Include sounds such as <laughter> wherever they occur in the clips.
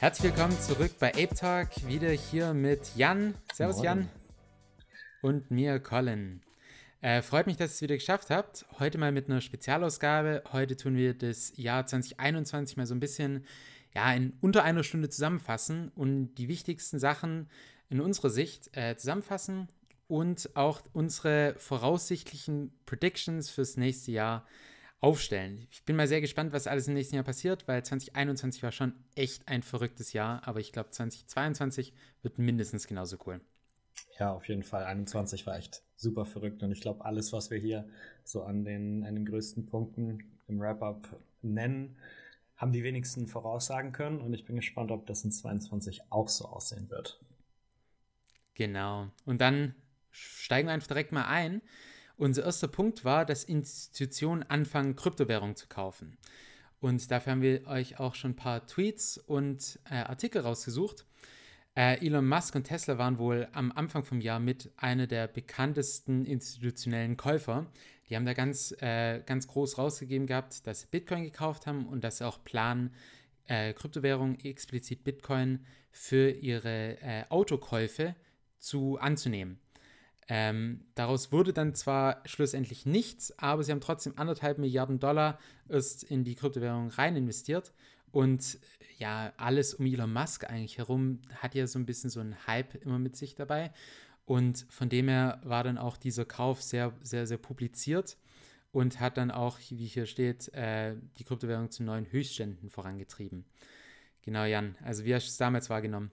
Herzlich willkommen zurück bei Ape Talk. Wieder hier mit Jan. Servus, Morgen. Jan. Und mir, Colin. Äh, freut mich, dass ihr es wieder geschafft habt. Heute mal mit einer Spezialausgabe. Heute tun wir das Jahr 2021 mal so ein bisschen ja, in unter einer Stunde zusammenfassen und die wichtigsten Sachen in unserer Sicht äh, zusammenfassen und auch unsere voraussichtlichen Predictions fürs nächste Jahr aufstellen. Ich bin mal sehr gespannt, was alles im nächsten Jahr passiert, weil 2021 war schon echt ein verrücktes Jahr, aber ich glaube 2022 wird mindestens genauso cool. Ja, auf jeden Fall. 21 war echt super verrückt und ich glaube, alles, was wir hier so an den, an den größten Punkten im Wrap-Up nennen, haben die wenigsten voraussagen können und ich bin gespannt, ob das in 22 auch so aussehen wird. Genau. Und dann steigen wir einfach direkt mal ein. Unser erster Punkt war, dass Institutionen anfangen, Kryptowährungen zu kaufen. Und dafür haben wir euch auch schon ein paar Tweets und äh, Artikel rausgesucht. Äh, Elon Musk und Tesla waren wohl am Anfang vom Jahr mit einer der bekanntesten institutionellen Käufer. Die haben da ganz, äh, ganz groß rausgegeben gehabt, dass sie Bitcoin gekauft haben und dass sie auch planen, äh, Kryptowährungen, explizit Bitcoin, für ihre äh, Autokäufe zu anzunehmen. Ähm, daraus wurde dann zwar schlussendlich nichts, aber sie haben trotzdem anderthalb Milliarden Dollar erst in die Kryptowährung rein investiert. Und ja, alles um Elon Musk eigentlich herum hat ja so ein bisschen so einen Hype immer mit sich dabei. Und von dem her war dann auch dieser Kauf sehr, sehr, sehr publiziert und hat dann auch, wie hier steht, äh, die Kryptowährung zu neuen Höchstständen vorangetrieben. Genau, Jan. Also wie hast du es damals wahrgenommen?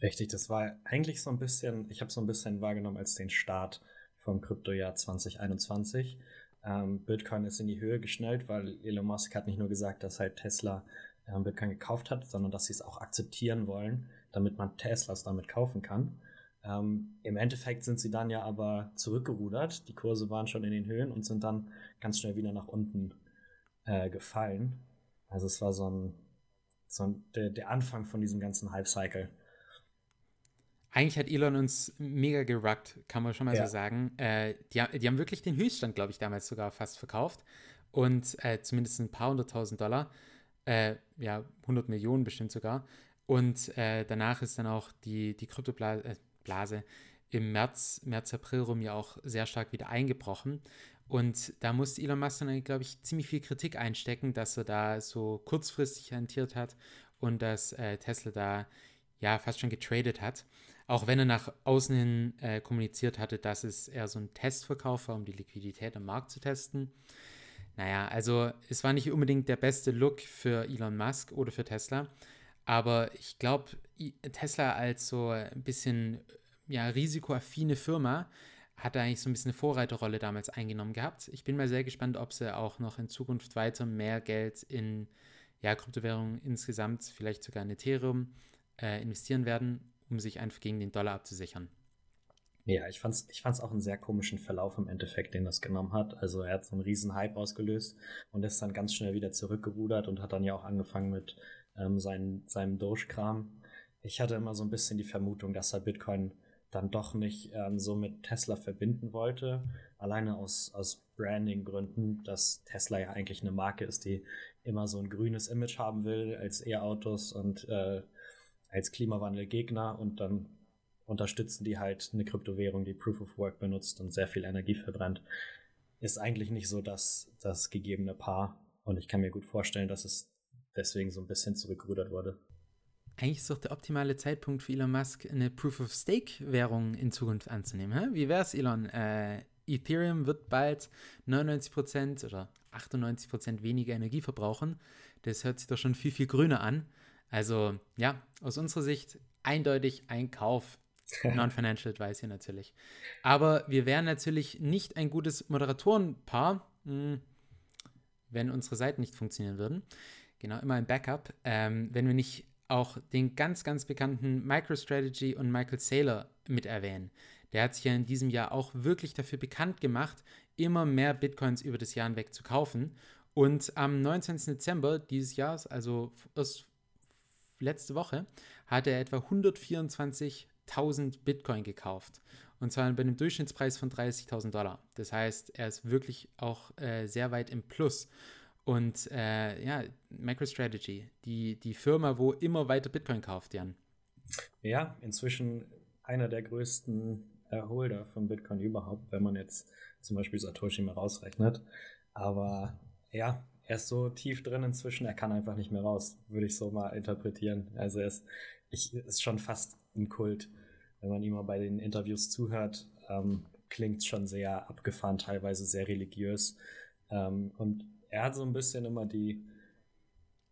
Richtig, das war eigentlich so ein bisschen, ich habe so ein bisschen wahrgenommen als den Start vom Kryptojahr 2021. Ähm, Bitcoin ist in die Höhe geschnellt, weil Elon Musk hat nicht nur gesagt, dass halt Tesla ähm, Bitcoin gekauft hat, sondern dass sie es auch akzeptieren wollen, damit man Teslas damit kaufen kann. Ähm, Im Endeffekt sind sie dann ja aber zurückgerudert. Die Kurse waren schon in den Höhen und sind dann ganz schnell wieder nach unten äh, gefallen. Also es war so ein, so ein der, der Anfang von diesem ganzen Hype-Cycle eigentlich hat Elon uns mega geruckt, kann man schon mal ja. so sagen. Äh, die, die, haben wirklich den Höchststand, glaube ich, damals sogar fast verkauft. Und äh, zumindest ein paar hunderttausend Dollar. Äh, ja, 100 Millionen bestimmt sogar. Und äh, danach ist dann auch die, die Kryptoblase äh, im März, März, April rum ja auch sehr stark wieder eingebrochen. Und da musste Elon Musk dann, glaube ich, ziemlich viel Kritik einstecken, dass er da so kurzfristig hantiert hat und dass äh, Tesla da ja fast schon getradet hat. Auch wenn er nach außen hin äh, kommuniziert hatte, dass es eher so ein Testverkauf war, um die Liquidität am Markt zu testen. Naja, also es war nicht unbedingt der beste Look für Elon Musk oder für Tesla. Aber ich glaube, Tesla als so ein bisschen ja, risikoaffine Firma hat eigentlich so ein bisschen eine Vorreiterrolle damals eingenommen gehabt. Ich bin mal sehr gespannt, ob sie auch noch in Zukunft weiter mehr Geld in ja, Kryptowährungen insgesamt, vielleicht sogar in Ethereum, äh, investieren werden um sich einfach gegen den Dollar abzusichern. Ja, ich fand's, ich fand's auch einen sehr komischen Verlauf im Endeffekt, den das genommen hat. Also er hat so einen riesen Hype ausgelöst und ist dann ganz schnell wieder zurückgerudert und hat dann ja auch angefangen mit ähm, sein, seinem Doge-Kram. Ich hatte immer so ein bisschen die Vermutung, dass er Bitcoin dann doch nicht ähm, so mit Tesla verbinden wollte. Alleine aus, aus Branding-Gründen, dass Tesla ja eigentlich eine Marke ist, die immer so ein grünes Image haben will als E-Autos und äh, als Klimawandelgegner und dann unterstützen die halt eine Kryptowährung, die Proof of Work benutzt und sehr viel Energie verbrennt. Ist eigentlich nicht so das, das gegebene Paar. Und ich kann mir gut vorstellen, dass es deswegen so ein bisschen zurückgerudert wurde. Eigentlich ist doch der optimale Zeitpunkt für Elon Musk, eine Proof of Stake-Währung in Zukunft anzunehmen. Hä? Wie es, Elon? Äh, Ethereum wird bald 99% oder 98% weniger Energie verbrauchen. Das hört sich doch schon viel, viel grüner an. Also ja, aus unserer Sicht eindeutig ein Kauf. <laughs> Non-Financial Advice hier natürlich. Aber wir wären natürlich nicht ein gutes Moderatorenpaar, hm, wenn unsere Seiten nicht funktionieren würden. Genau, immer ein Backup. Ähm, wenn wir nicht auch den ganz, ganz bekannten MicroStrategy und Michael Saylor mit erwähnen. Der hat sich ja in diesem Jahr auch wirklich dafür bekannt gemacht, immer mehr Bitcoins über das Jahr hinweg zu kaufen. Und am 19. Dezember dieses Jahres, also erst letzte Woche hat er etwa 124.000 Bitcoin gekauft. Und zwar bei einem Durchschnittspreis von 30.000 Dollar. Das heißt, er ist wirklich auch äh, sehr weit im Plus. Und äh, ja, MicroStrategy, die, die Firma, wo immer weiter Bitcoin kauft, Jan. Ja, inzwischen einer der größten Holder von Bitcoin überhaupt, wenn man jetzt zum Beispiel Satoshi mal rausrechnet. Aber ja, er ist so tief drin inzwischen, er kann einfach nicht mehr raus, würde ich so mal interpretieren. Also er ist, ich, ist schon fast ein Kult. Wenn man ihm mal bei den Interviews zuhört, ähm, klingt schon sehr abgefahren, teilweise sehr religiös. Ähm, und er hat so ein bisschen immer die,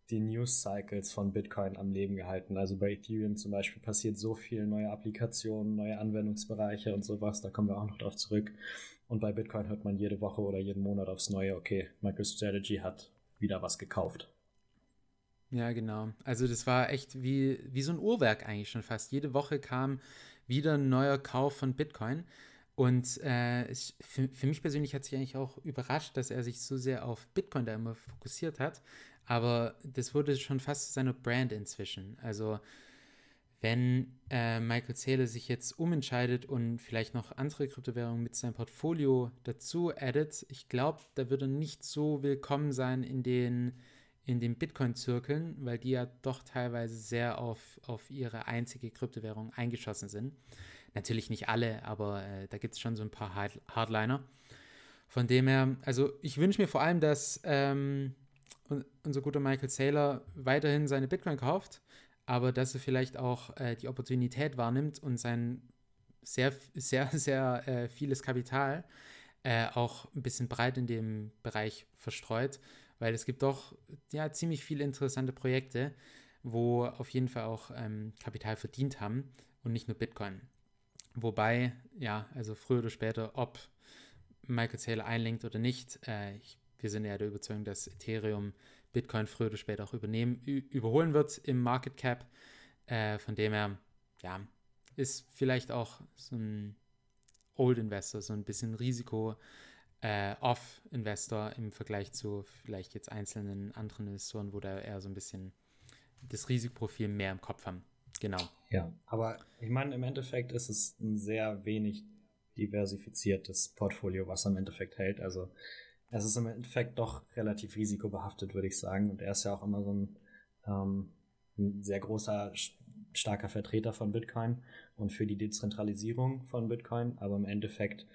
die News-Cycles von Bitcoin am Leben gehalten. Also bei Ethereum zum Beispiel passiert so viel neue Applikationen, neue Anwendungsbereiche und sowas, da kommen wir auch noch drauf zurück. Und bei Bitcoin hört man jede Woche oder jeden Monat aufs Neue, okay, MicroStrategy hat wieder was gekauft. Ja, genau. Also das war echt wie, wie so ein Uhrwerk eigentlich schon fast. Jede Woche kam wieder ein neuer Kauf von Bitcoin. Und äh, ich, für, für, mich persönlich hat sich eigentlich auch überrascht, dass er sich so sehr auf Bitcoin da immer fokussiert hat. Aber das wurde schon fast zu seiner Brand inzwischen. Also wenn äh, Michael Saylor sich jetzt umentscheidet und vielleicht noch andere Kryptowährungen mit seinem Portfolio dazu addet, ich glaube, da würde er nicht so willkommen sein in den, in den Bitcoin-Zirkeln, weil die ja doch teilweise sehr auf, auf ihre einzige Kryptowährung eingeschossen sind. Natürlich nicht alle, aber äh, da gibt es schon so ein paar Hard Hardliner. Von dem her, also ich wünsche mir vor allem, dass ähm, unser guter Michael Saylor weiterhin seine Bitcoin kauft, aber dass er vielleicht auch äh, die Opportunität wahrnimmt und sein sehr, sehr, sehr äh, vieles Kapital äh, auch ein bisschen breit in dem Bereich verstreut, weil es gibt doch ja ziemlich viele interessante Projekte, wo auf jeden Fall auch ähm, Kapital verdient haben und nicht nur Bitcoin. Wobei, ja, also früher oder später, ob Michael Saylor einlenkt oder nicht, äh, ich, wir sind ja der Überzeugung, dass Ethereum Bitcoin früher oder später auch übernehmen, überholen wird im Market Cap. Äh, von dem her, ja, ist vielleicht auch so ein Old Investor, so ein bisschen Risiko-Off-Investor äh, im Vergleich zu vielleicht jetzt einzelnen anderen Investoren, wo da eher so ein bisschen das Risikoprofil mehr im Kopf haben. Genau. Ja, aber ich meine, im Endeffekt ist es ein sehr wenig diversifiziertes Portfolio, was er im Endeffekt hält. Also es ist im Endeffekt doch relativ risikobehaftet, würde ich sagen. Und er ist ja auch immer so ein, ähm, ein sehr großer, starker Vertreter von Bitcoin und für die Dezentralisierung von Bitcoin. Aber im Endeffekt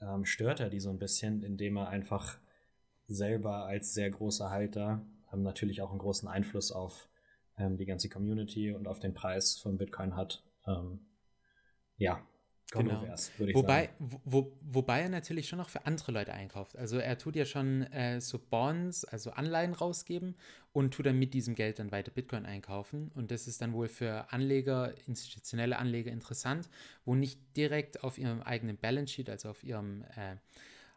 ähm, stört er die so ein bisschen, indem er einfach selber als sehr großer Halter ähm, natürlich auch einen großen Einfluss auf ähm, die ganze Community und auf den Preis von Bitcoin hat. Ähm, ja, genau. würde ich wobei, sagen. Wo, wobei er natürlich schon noch für andere Leute einkauft. Also er tut ja schon äh, so Bonds, also Anleihen rausgeben und tut dann mit diesem Geld dann weiter Bitcoin einkaufen. Und das ist dann wohl für Anleger, institutionelle Anleger interessant, wo nicht direkt auf ihrem eigenen Balance Sheet, also auf ihrem, äh,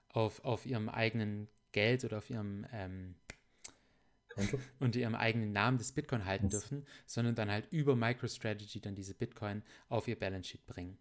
auf, auf ihrem eigenen Geld oder auf ihrem ähm, Konto. unter ihrem eigenen Namen das Bitcoin halten Was? dürfen, sondern dann halt über MicroStrategy dann diese Bitcoin auf ihr Balance Sheet bringen.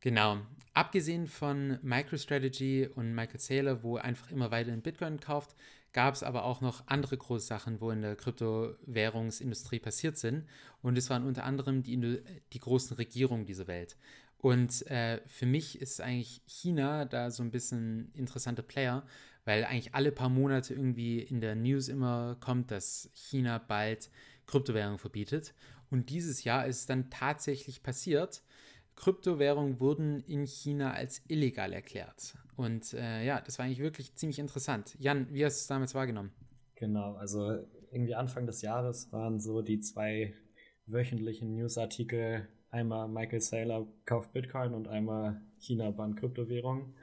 Genau. Abgesehen von MicroStrategy und Michael Saylor, wo einfach immer weiter in Bitcoin kauft, gab es aber auch noch andere große Sachen, wo in der Kryptowährungsindustrie passiert sind. Und es waren unter anderem die, die großen Regierungen dieser Welt. Und äh, für mich ist eigentlich China da so ein bisschen interessanter Player, weil eigentlich alle paar Monate irgendwie in der News immer kommt, dass China bald Kryptowährungen verbietet. Und dieses Jahr ist es dann tatsächlich passiert. Kryptowährungen wurden in China als illegal erklärt. Und äh, ja, das war eigentlich wirklich ziemlich interessant. Jan, wie hast du es damals wahrgenommen? Genau, also irgendwie Anfang des Jahres waren so die zwei wöchentlichen Newsartikel, einmal Michael Saylor kauft Bitcoin und einmal China bannt Kryptowährungen.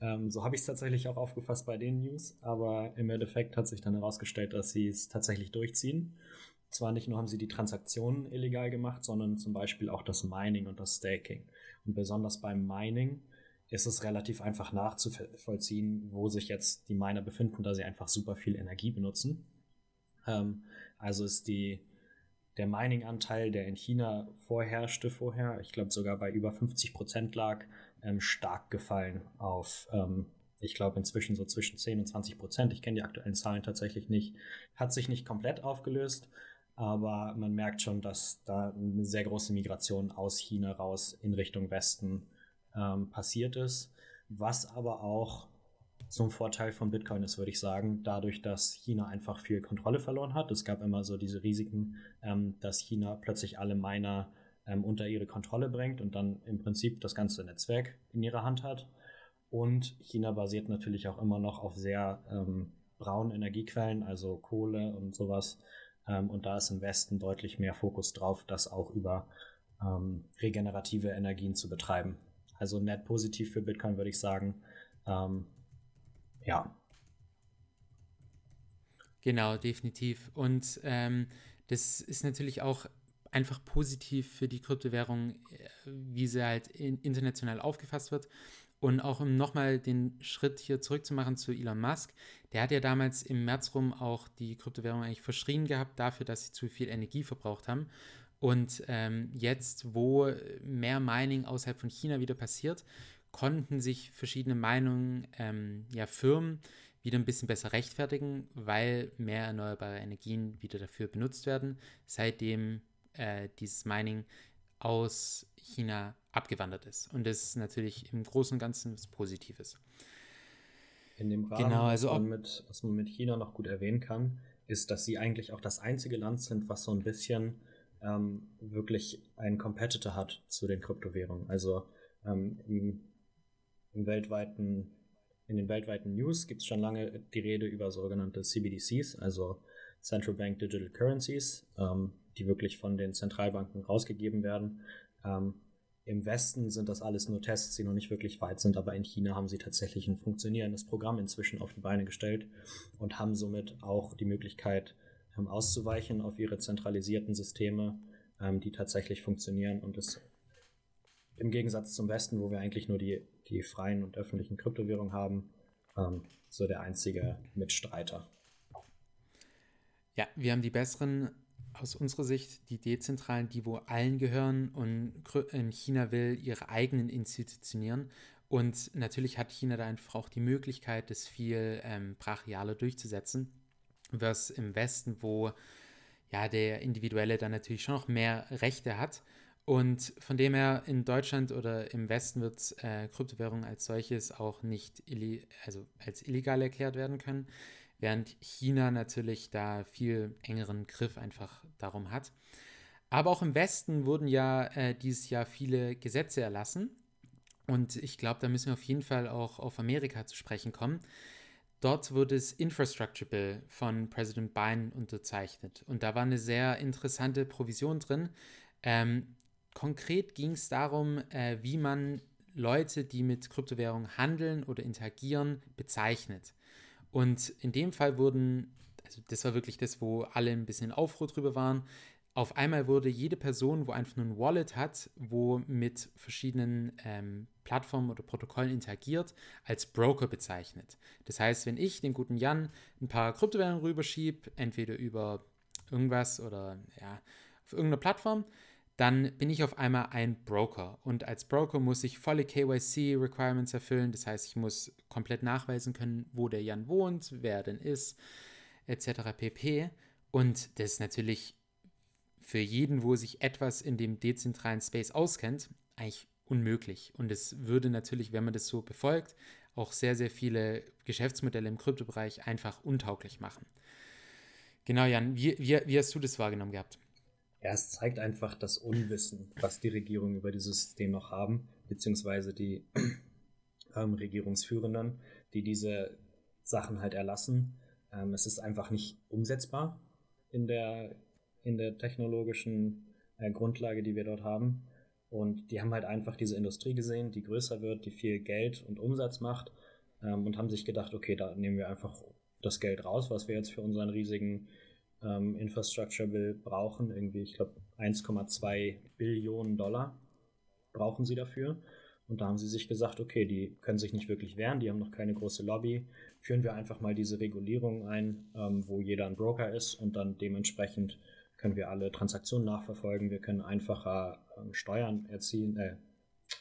Ähm, so habe ich es tatsächlich auch aufgefasst bei den News, aber im Endeffekt hat sich dann herausgestellt, dass sie es tatsächlich durchziehen. Zwar nicht nur haben sie die Transaktionen illegal gemacht, sondern zum Beispiel auch das Mining und das Staking. Und besonders beim Mining ist es relativ einfach nachzuvollziehen, wo sich jetzt die Miner befinden, da sie einfach super viel Energie benutzen. Ähm, also ist die, der Mining-Anteil, der in China vorherrschte vorher, ich glaube sogar bei über 50 Prozent lag, ähm, stark gefallen auf, ähm, ich glaube, inzwischen so zwischen 10 und 20 Prozent. Ich kenne die aktuellen Zahlen tatsächlich nicht. Hat sich nicht komplett aufgelöst, aber man merkt schon, dass da eine sehr große Migration aus China raus in Richtung Westen ähm, passiert ist, was aber auch zum Vorteil von Bitcoin ist, würde ich sagen, dadurch, dass China einfach viel Kontrolle verloren hat. Es gab immer so diese Risiken, ähm, dass China plötzlich alle Miner ähm, unter ihre Kontrolle bringt und dann im Prinzip das ganze Netzwerk in ihrer Hand hat. Und China basiert natürlich auch immer noch auf sehr ähm, braunen Energiequellen, also Kohle und sowas. Ähm, und da ist im Westen deutlich mehr Fokus drauf, das auch über ähm, regenerative Energien zu betreiben. Also net positiv für Bitcoin würde ich sagen. Ähm, ja. Genau, definitiv. Und ähm, das ist natürlich auch einfach positiv für die Kryptowährung, äh, wie sie halt in, international aufgefasst wird. Und auch um nochmal den Schritt hier zurückzumachen zu Elon Musk, der hat ja damals im März rum auch die Kryptowährung eigentlich verschrien gehabt dafür, dass sie zu viel Energie verbraucht haben. Und ähm, jetzt, wo mehr Mining außerhalb von China wieder passiert, konnten sich verschiedene Meinungen, ähm, ja, Firmen wieder ein bisschen besser rechtfertigen, weil mehr erneuerbare Energien wieder dafür benutzt werden, seitdem äh, dieses Mining aus China abgewandert ist. Und das ist natürlich im Großen und Ganzen was Positives. In dem Rahmen, genau, also was, man mit, was man mit China noch gut erwähnen kann, ist, dass sie eigentlich auch das einzige Land sind, was so ein bisschen ähm, wirklich einen Competitor hat zu den Kryptowährungen. Also ähm, im, im, weltweiten, in den weltweiten News gibt es schon lange die Rede über sogenannte CBDCs, also Central Bank Digital Currencies, ähm, die wirklich von den Zentralbanken rausgegeben werden. Ähm, Im Westen sind das alles nur Tests, die noch nicht wirklich weit sind, aber in China haben sie tatsächlich ein funktionierendes Programm inzwischen auf die Beine gestellt und haben somit auch die Möglichkeit, ähm, auszuweichen auf ihre zentralisierten Systeme, ähm, die tatsächlich funktionieren und es im Gegensatz zum Westen, wo wir eigentlich nur die, die freien und öffentlichen Kryptowährungen haben, ähm, so der einzige Mitstreiter. Ja, wir haben die besseren aus unserer Sicht, die dezentralen, die wo allen gehören und China will ihre eigenen institutionieren. Und natürlich hat China da einfach auch die Möglichkeit, das viel ähm, brachialer durchzusetzen was im Westen, wo ja der Individuelle dann natürlich schon noch mehr Rechte hat. Und von dem her in Deutschland oder im Westen wird äh, Kryptowährung als solches auch nicht also als illegal erklärt werden können, während China natürlich da viel engeren Griff einfach darum hat. Aber auch im Westen wurden ja äh, dieses Jahr viele Gesetze erlassen. Und ich glaube, da müssen wir auf jeden Fall auch auf Amerika zu sprechen kommen. Dort wurde das Infrastructure Bill von Präsident Biden unterzeichnet. Und da war eine sehr interessante Provision drin. Ähm, konkret ging es darum, äh, wie man Leute, die mit Kryptowährungen handeln oder interagieren, bezeichnet. Und in dem Fall wurden, also das war wirklich das, wo alle ein bisschen Aufruhr drüber waren, auf einmal wurde jede Person, wo einfach nur ein Wallet hat, wo mit verschiedenen ähm, Plattformen oder Protokollen interagiert, als Broker bezeichnet. Das heißt, wenn ich dem guten Jan ein paar Kryptowährungen rüberschiebe, entweder über irgendwas oder ja, auf irgendeiner Plattform, dann bin ich auf einmal ein Broker. Und als Broker muss ich volle KYC-Requirements erfüllen. Das heißt, ich muss komplett nachweisen können, wo der Jan wohnt, wer er denn ist, etc. pp. Und das ist natürlich für jeden, wo sich etwas in dem dezentralen Space auskennt, eigentlich unmöglich. Und es würde natürlich, wenn man das so befolgt, auch sehr, sehr viele Geschäftsmodelle im Kryptobereich einfach untauglich machen. Genau, Jan, wie, wie, wie hast du das wahrgenommen gehabt? Ja, es zeigt einfach das Unwissen, was die Regierungen über dieses System noch haben, beziehungsweise die <clears throat> ähm, Regierungsführenden, die diese Sachen halt erlassen. Ähm, es ist einfach nicht umsetzbar in der in der technologischen äh, Grundlage, die wir dort haben. Und die haben halt einfach diese Industrie gesehen, die größer wird, die viel Geld und Umsatz macht ähm, und haben sich gedacht, okay, da nehmen wir einfach das Geld raus, was wir jetzt für unseren riesigen ähm, Infrastructure Bill brauchen. Irgendwie, ich glaube, 1,2 Billionen Dollar brauchen sie dafür. Und da haben sie sich gesagt, okay, die können sich nicht wirklich wehren, die haben noch keine große Lobby. Führen wir einfach mal diese Regulierung ein, ähm, wo jeder ein Broker ist und dann dementsprechend können wir alle Transaktionen nachverfolgen, wir können einfacher ähm, Steuern erziehen, äh,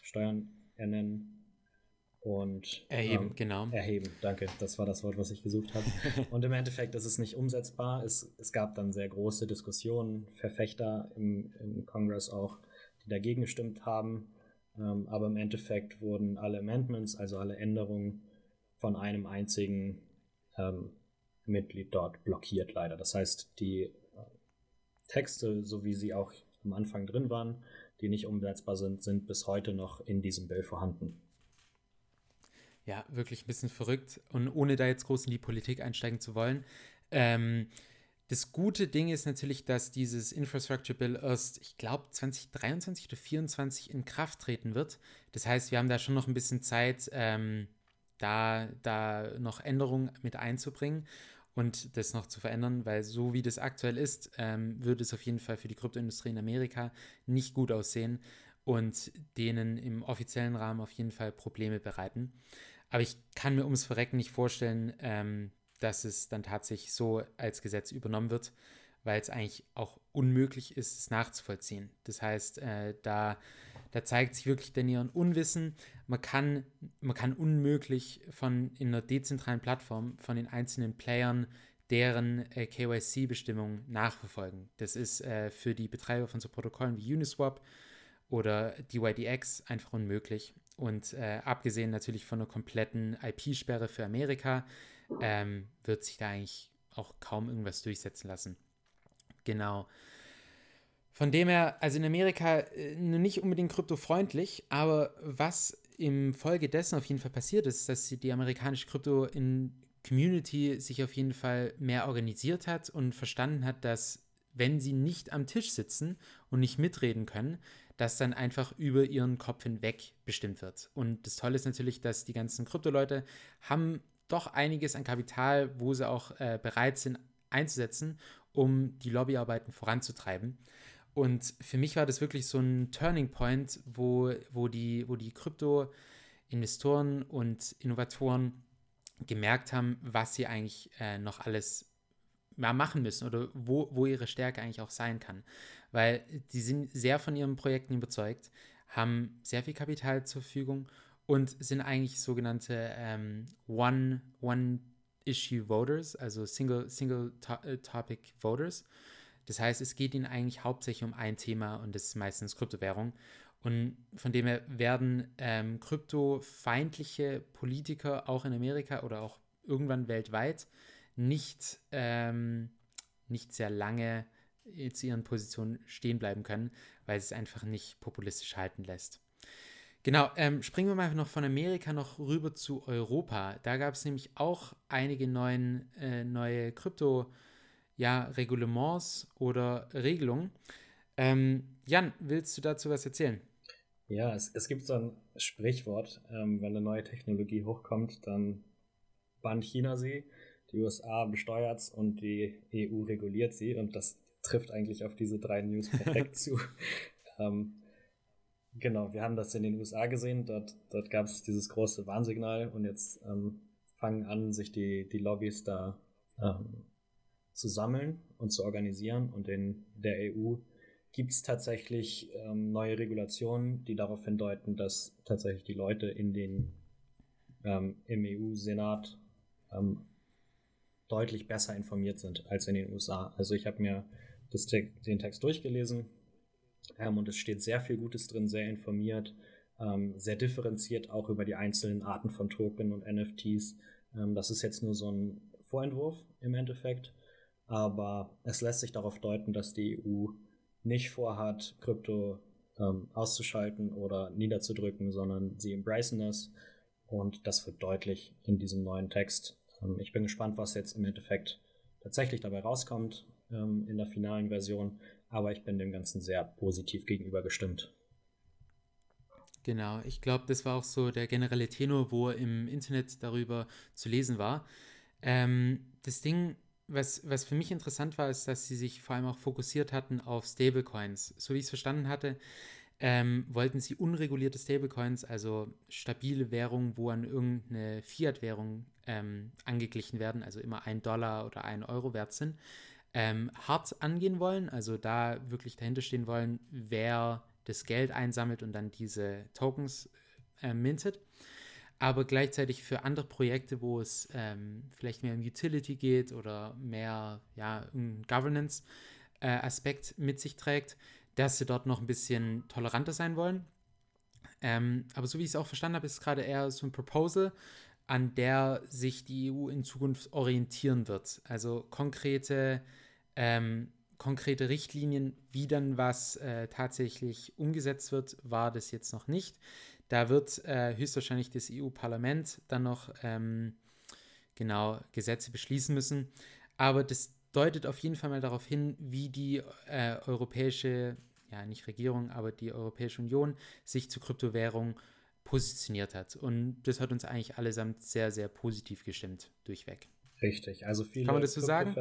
Steuern ernennen und erheben, ähm, genau. Erheben, danke, das war das Wort, was ich gesucht habe. <laughs> und im Endeffekt ist es nicht umsetzbar. Es, es gab dann sehr große Diskussionen, Verfechter im, im Kongress auch, die dagegen gestimmt haben. Ähm, aber im Endeffekt wurden alle Amendments, also alle Änderungen von einem einzigen ähm, Mitglied dort blockiert, leider. Das heißt, die äh, Texte, so wie sie auch am Anfang drin waren, die nicht umsetzbar sind, sind bis heute noch in diesem Bill vorhanden. Ja, wirklich ein bisschen verrückt. Und ohne da jetzt groß in die Politik einsteigen zu wollen, ähm, das gute Ding ist natürlich, dass dieses Infrastructure Bill erst, ich glaube, 2023 oder 2024 in Kraft treten wird. Das heißt, wir haben da schon noch ein bisschen Zeit, ähm, da, da noch Änderungen mit einzubringen und das noch zu verändern, weil so wie das aktuell ist, ähm, würde es auf jeden Fall für die Kryptoindustrie in Amerika nicht gut aussehen und denen im offiziellen Rahmen auf jeden Fall Probleme bereiten. Aber ich kann mir ums Verrecken nicht vorstellen, ähm, dass es dann tatsächlich so als Gesetz übernommen wird, weil es eigentlich auch unmöglich ist, es nachzuvollziehen. Das heißt, äh, da, da zeigt sich wirklich dann ihren Unwissen. Man kann, man kann unmöglich von in einer dezentralen Plattform von den einzelnen Playern deren äh, KYC-Bestimmungen nachverfolgen. Das ist äh, für die Betreiber von so Protokollen wie Uniswap oder DYDX einfach unmöglich. Und äh, abgesehen natürlich von einer kompletten IP-Sperre für Amerika, ähm, wird sich da eigentlich auch kaum irgendwas durchsetzen lassen. Genau. Von dem her, also in Amerika äh, nicht unbedingt kryptofreundlich, aber was im Folge dessen auf jeden Fall passiert ist, dass die amerikanische Krypto in Community sich auf jeden Fall mehr organisiert hat und verstanden hat, dass wenn sie nicht am Tisch sitzen und nicht mitreden können, dass dann einfach über ihren Kopf hinweg bestimmt wird. Und das Tolle ist natürlich, dass die ganzen Krypto-Leute haben doch einiges an Kapital, wo sie auch äh, bereit sind einzusetzen, um die Lobbyarbeiten voranzutreiben. Und für mich war das wirklich so ein Turning Point, wo, wo die, wo die Krypto-Investoren und Innovatoren gemerkt haben, was sie eigentlich äh, noch alles machen müssen oder wo, wo ihre Stärke eigentlich auch sein kann. Weil die sind sehr von ihren Projekten überzeugt, haben sehr viel Kapital zur Verfügung und sind eigentlich sogenannte ähm, One, One Issue Voters, also Single, Single to äh, Topic Voters. Das heißt, es geht ihnen eigentlich hauptsächlich um ein Thema und das ist meistens Kryptowährung. Und von dem her werden ähm, kryptofeindliche Politiker auch in Amerika oder auch irgendwann weltweit nicht, ähm, nicht sehr lange zu ihren Positionen stehen bleiben können, weil es einfach nicht populistisch halten lässt. Genau, ähm, springen wir mal noch von Amerika noch rüber zu Europa. Da gab es nämlich auch einige neuen, äh, neue Krypto-Reglements ja, oder Regelungen. Ähm, Jan, willst du dazu was erzählen? Ja, es, es gibt so ein Sprichwort, ähm, wenn eine neue Technologie hochkommt, dann bannt China sie, die USA besteuert es und die EU reguliert sie und das trifft eigentlich auf diese drei News perfekt <laughs> zu. Ähm, Genau, wir haben das in den USA gesehen. Dort, dort gab es dieses große Warnsignal und jetzt ähm, fangen an, sich die, die Lobbys da ähm, zu sammeln und zu organisieren. Und in der EU gibt es tatsächlich ähm, neue Regulationen, die darauf hindeuten, dass tatsächlich die Leute in den, ähm, im EU-Senat ähm, deutlich besser informiert sind als in den USA. Also ich habe mir das, den Text durchgelesen ähm, und es steht sehr viel Gutes drin, sehr informiert, ähm, sehr differenziert auch über die einzelnen Arten von Token und NFTs. Ähm, das ist jetzt nur so ein Vorentwurf im Endeffekt, aber es lässt sich darauf deuten, dass die EU nicht vorhat, Krypto ähm, auszuschalten oder niederzudrücken, sondern sie embracen das und das wird deutlich in diesem neuen Text. Ähm, ich bin gespannt, was jetzt im Endeffekt tatsächlich dabei rauskommt ähm, in der finalen Version aber ich bin dem Ganzen sehr positiv gegenüber gestimmt. Genau, ich glaube, das war auch so der generelle Tenor, wo im Internet darüber zu lesen war. Ähm, das Ding, was, was für mich interessant war, ist, dass sie sich vor allem auch fokussiert hatten auf Stablecoins. So wie ich es verstanden hatte, ähm, wollten sie unregulierte Stablecoins, also stabile Währungen, wo an irgendeine Fiat-Währung ähm, angeglichen werden, also immer ein Dollar oder ein Euro wert sind, ähm, hart angehen wollen, also da wirklich dahinter stehen wollen, wer das Geld einsammelt und dann diese Tokens äh, mintet. Aber gleichzeitig für andere Projekte, wo es ähm, vielleicht mehr um Utility geht oder mehr ja, Governance-Aspekt äh, mit sich trägt, dass sie dort noch ein bisschen toleranter sein wollen. Ähm, aber so wie ich es auch verstanden habe, ist es gerade eher so ein Proposal, an der sich die EU in Zukunft orientieren wird. Also konkrete, ähm, konkrete Richtlinien, wie dann was äh, tatsächlich umgesetzt wird, war das jetzt noch nicht. Da wird äh, höchstwahrscheinlich das EU-Parlament dann noch ähm, genau Gesetze beschließen müssen. Aber das deutet auf jeden Fall mal darauf hin, wie die äh, europäische, ja nicht Regierung, aber die Europäische Union sich zu Kryptowährungen positioniert hat. Und das hat uns eigentlich allesamt sehr, sehr positiv gestimmt, durchweg. Richtig, also viele Kann man das so sagen?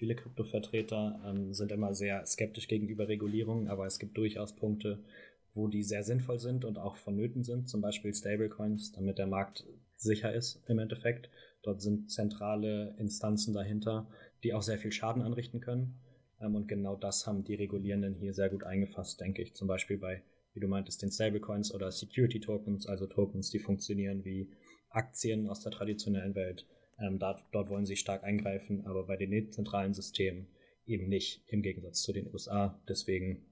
Viele Kryptovertreter ähm, sind immer sehr skeptisch gegenüber Regulierungen, aber es gibt durchaus Punkte, wo die sehr sinnvoll sind und auch vonnöten sind, zum Beispiel Stablecoins, damit der Markt sicher ist im Endeffekt. Dort sind zentrale Instanzen dahinter, die auch sehr viel Schaden anrichten können. Ähm, und genau das haben die Regulierenden hier sehr gut eingefasst, denke ich. Zum Beispiel bei, wie du meintest, den Stablecoins oder Security Tokens, also Tokens, die funktionieren wie Aktien aus der traditionellen Welt. Ähm, dort, dort wollen sie stark eingreifen, aber bei den dezentralen Systemen eben nicht, im Gegensatz zu den USA. Deswegen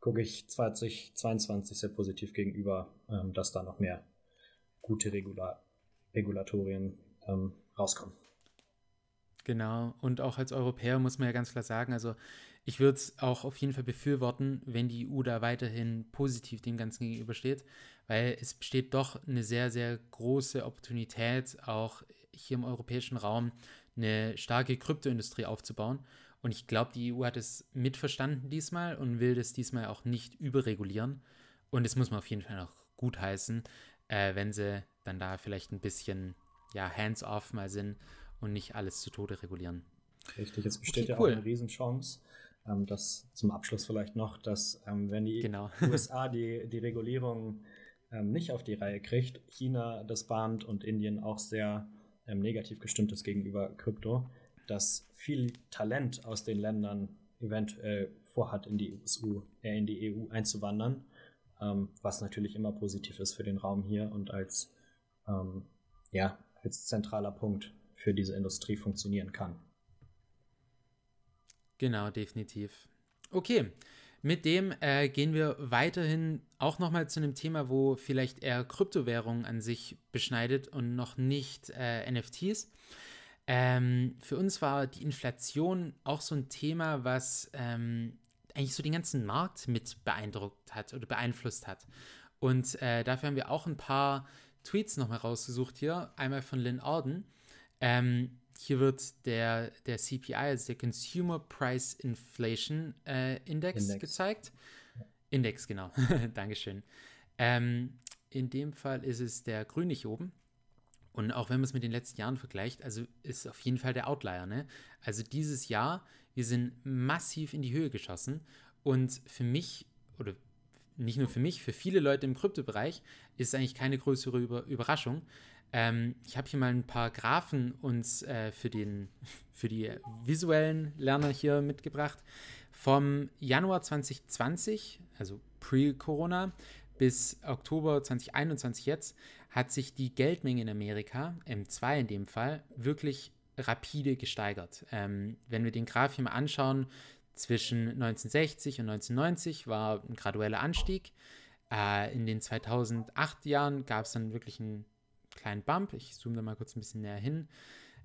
gucke ich 2022 sehr positiv gegenüber, ähm, dass da noch mehr gute Regula Regulatorien ähm, rauskommen. Genau, und auch als Europäer muss man ja ganz klar sagen, also ich würde es auch auf jeden Fall befürworten, wenn die EU da weiterhin positiv dem Ganzen gegenübersteht, weil es besteht doch eine sehr, sehr große Opportunität, auch hier im europäischen Raum eine starke Kryptoindustrie aufzubauen. Und ich glaube, die EU hat es mitverstanden diesmal und will das diesmal auch nicht überregulieren. Und das muss man auf jeden Fall noch gut heißen, äh, wenn sie dann da vielleicht ein bisschen ja, hands-off mal sind und nicht alles zu Tode regulieren. Richtig, es besteht okay, ja cool. auch eine Riesenchance, ähm, dass zum Abschluss vielleicht noch, dass ähm, wenn die genau. <laughs> USA die, die Regulierung ähm, nicht auf die Reihe kriegt, China das bahnt und Indien auch sehr ähm, negativ gestimmt ist gegenüber Krypto, dass viel Talent aus den Ländern eventuell vorhat, in die, EU, äh, in die EU einzuwandern, ähm, was natürlich immer positiv ist für den Raum hier und als, ähm, ja, als zentraler Punkt für diese Industrie funktionieren kann. Genau, definitiv. Okay, mit dem äh, gehen wir weiterhin auch nochmal zu einem Thema, wo vielleicht eher Kryptowährungen an sich beschneidet und noch nicht äh, NFTs. Ähm, für uns war die Inflation auch so ein Thema, was ähm, eigentlich so den ganzen Markt mit beeindruckt hat oder beeinflusst hat. Und äh, dafür haben wir auch ein paar Tweets nochmal rausgesucht hier. Einmal von Lynn Orden. Ähm, hier wird der, der CPI, also der Consumer Price Inflation äh, Index, Index, gezeigt. Index, genau. <laughs> Dankeschön. Ähm, in dem Fall ist es der grüne hier oben. Und auch wenn man es mit den letzten Jahren vergleicht, also ist auf jeden Fall der Outlier. Ne? Also dieses Jahr, wir sind massiv in die Höhe geschossen. Und für mich, oder nicht nur für mich, für viele Leute im Kryptobereich ist es eigentlich keine größere Über Überraschung. Ähm, ich habe hier mal ein paar Graphen uns äh, für, den, <laughs> für die visuellen Lerner hier mitgebracht. Vom Januar 2020, also pre-Corona, bis Oktober 2021 jetzt, hat sich die Geldmenge in Amerika, M2 in dem Fall, wirklich rapide gesteigert. Ähm, wenn wir den Graph hier mal anschauen, zwischen 1960 und 1990 war ein gradueller Anstieg. Äh, in den 2008 Jahren gab es dann wirklich einen kleinen Bump. Ich zoome da mal kurz ein bisschen näher hin.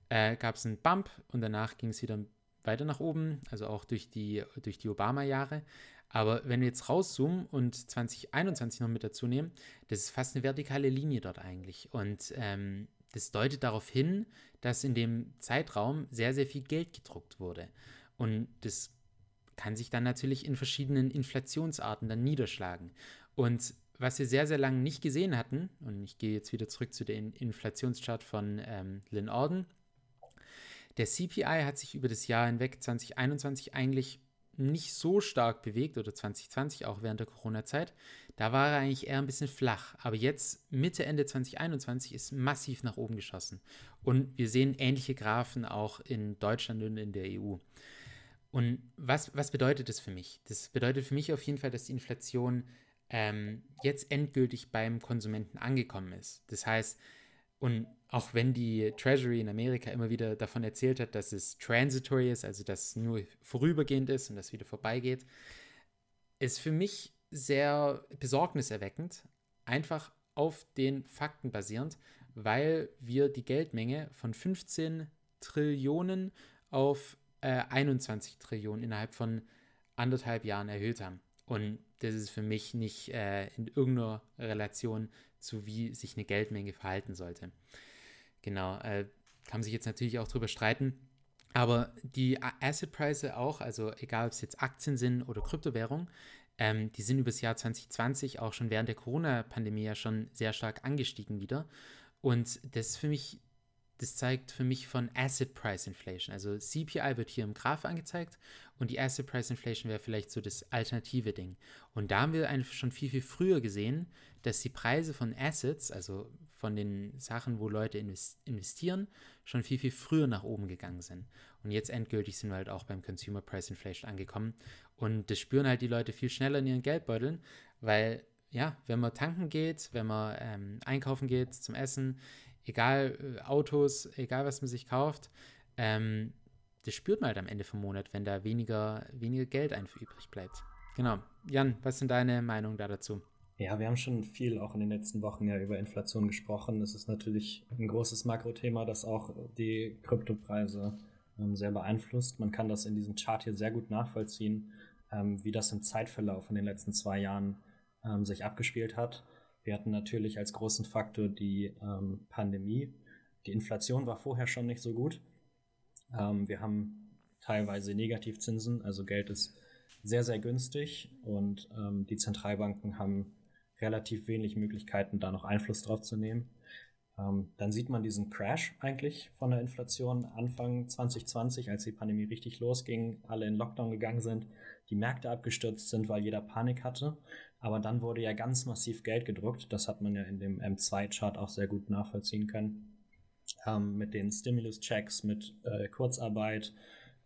Äh, gab es einen Bump und danach ging es wieder weiter nach oben, also auch durch die, durch die Obama-Jahre. Aber wenn wir jetzt rauszoomen und 2021 noch mit dazu nehmen, das ist fast eine vertikale Linie dort eigentlich. Und ähm, das deutet darauf hin, dass in dem Zeitraum sehr, sehr viel Geld gedruckt wurde. Und das kann sich dann natürlich in verschiedenen Inflationsarten dann niederschlagen. Und was wir sehr, sehr lange nicht gesehen hatten, und ich gehe jetzt wieder zurück zu dem Inflationschart von ähm, Lynn Orden, der CPI hat sich über das Jahr hinweg 2021 eigentlich nicht so stark bewegt oder 2020 auch während der Corona-Zeit. Da war er eigentlich eher ein bisschen flach. Aber jetzt, Mitte, Ende 2021, ist massiv nach oben geschossen. Und wir sehen ähnliche Graphen auch in Deutschland und in der EU. Und was, was bedeutet das für mich? Das bedeutet für mich auf jeden Fall, dass die Inflation ähm, jetzt endgültig beim Konsumenten angekommen ist. Das heißt, und auch wenn die Treasury in Amerika immer wieder davon erzählt hat, dass es transitory ist, also dass es nur vorübergehend ist und das wieder vorbeigeht, ist für mich sehr besorgniserweckend, einfach auf den Fakten basierend, weil wir die Geldmenge von 15 Trillionen auf äh, 21 Trillionen innerhalb von anderthalb Jahren erhöht haben. Und das ist für mich nicht äh, in irgendeiner Relation zu, wie sich eine Geldmenge verhalten sollte. Genau, äh, kann man sich jetzt natürlich auch drüber streiten. Aber die Asset-Preise auch, also egal ob es jetzt Aktien sind oder Kryptowährungen, ähm, die sind über das Jahr 2020 auch schon während der Corona-Pandemie ja schon sehr stark angestiegen wieder. Und das ist für mich das zeigt für mich von Asset Price Inflation. Also CPI wird hier im Graph angezeigt und die Asset Price Inflation wäre vielleicht so das alternative Ding. Und da haben wir schon viel, viel früher gesehen, dass die Preise von Assets, also von den Sachen, wo Leute investieren, schon viel, viel früher nach oben gegangen sind. Und jetzt endgültig sind wir halt auch beim Consumer Price Inflation angekommen. Und das spüren halt die Leute viel schneller in ihren Geldbeuteln, weil ja, wenn man tanken geht, wenn man ähm, einkaufen geht zum Essen, egal äh, Autos, egal was man sich kauft, ähm, das spürt man halt am Ende vom Monat, wenn da weniger, weniger Geld einfach übrig bleibt. Genau. Jan, was sind deine Meinungen da dazu? Ja, wir haben schon viel auch in den letzten Wochen ja über Inflation gesprochen. Es ist natürlich ein großes Makrothema, das auch die Kryptopreise ähm, sehr beeinflusst. Man kann das in diesem Chart hier sehr gut nachvollziehen, ähm, wie das im Zeitverlauf in den letzten zwei Jahren ähm, sich abgespielt hat. Wir hatten natürlich als großen Faktor die ähm, Pandemie. Die Inflation war vorher schon nicht so gut. Ähm, wir haben teilweise Negativzinsen, also Geld ist sehr, sehr günstig und ähm, die Zentralbanken haben relativ wenig Möglichkeiten, da noch Einfluss drauf zu nehmen. Ähm, dann sieht man diesen Crash eigentlich von der Inflation Anfang 2020, als die Pandemie richtig losging, alle in Lockdown gegangen sind, die Märkte abgestürzt sind, weil jeder Panik hatte. Aber dann wurde ja ganz massiv Geld gedruckt. Das hat man ja in dem M2-Chart auch sehr gut nachvollziehen können. Ähm, mit den Stimulus-Checks, mit äh, Kurzarbeit,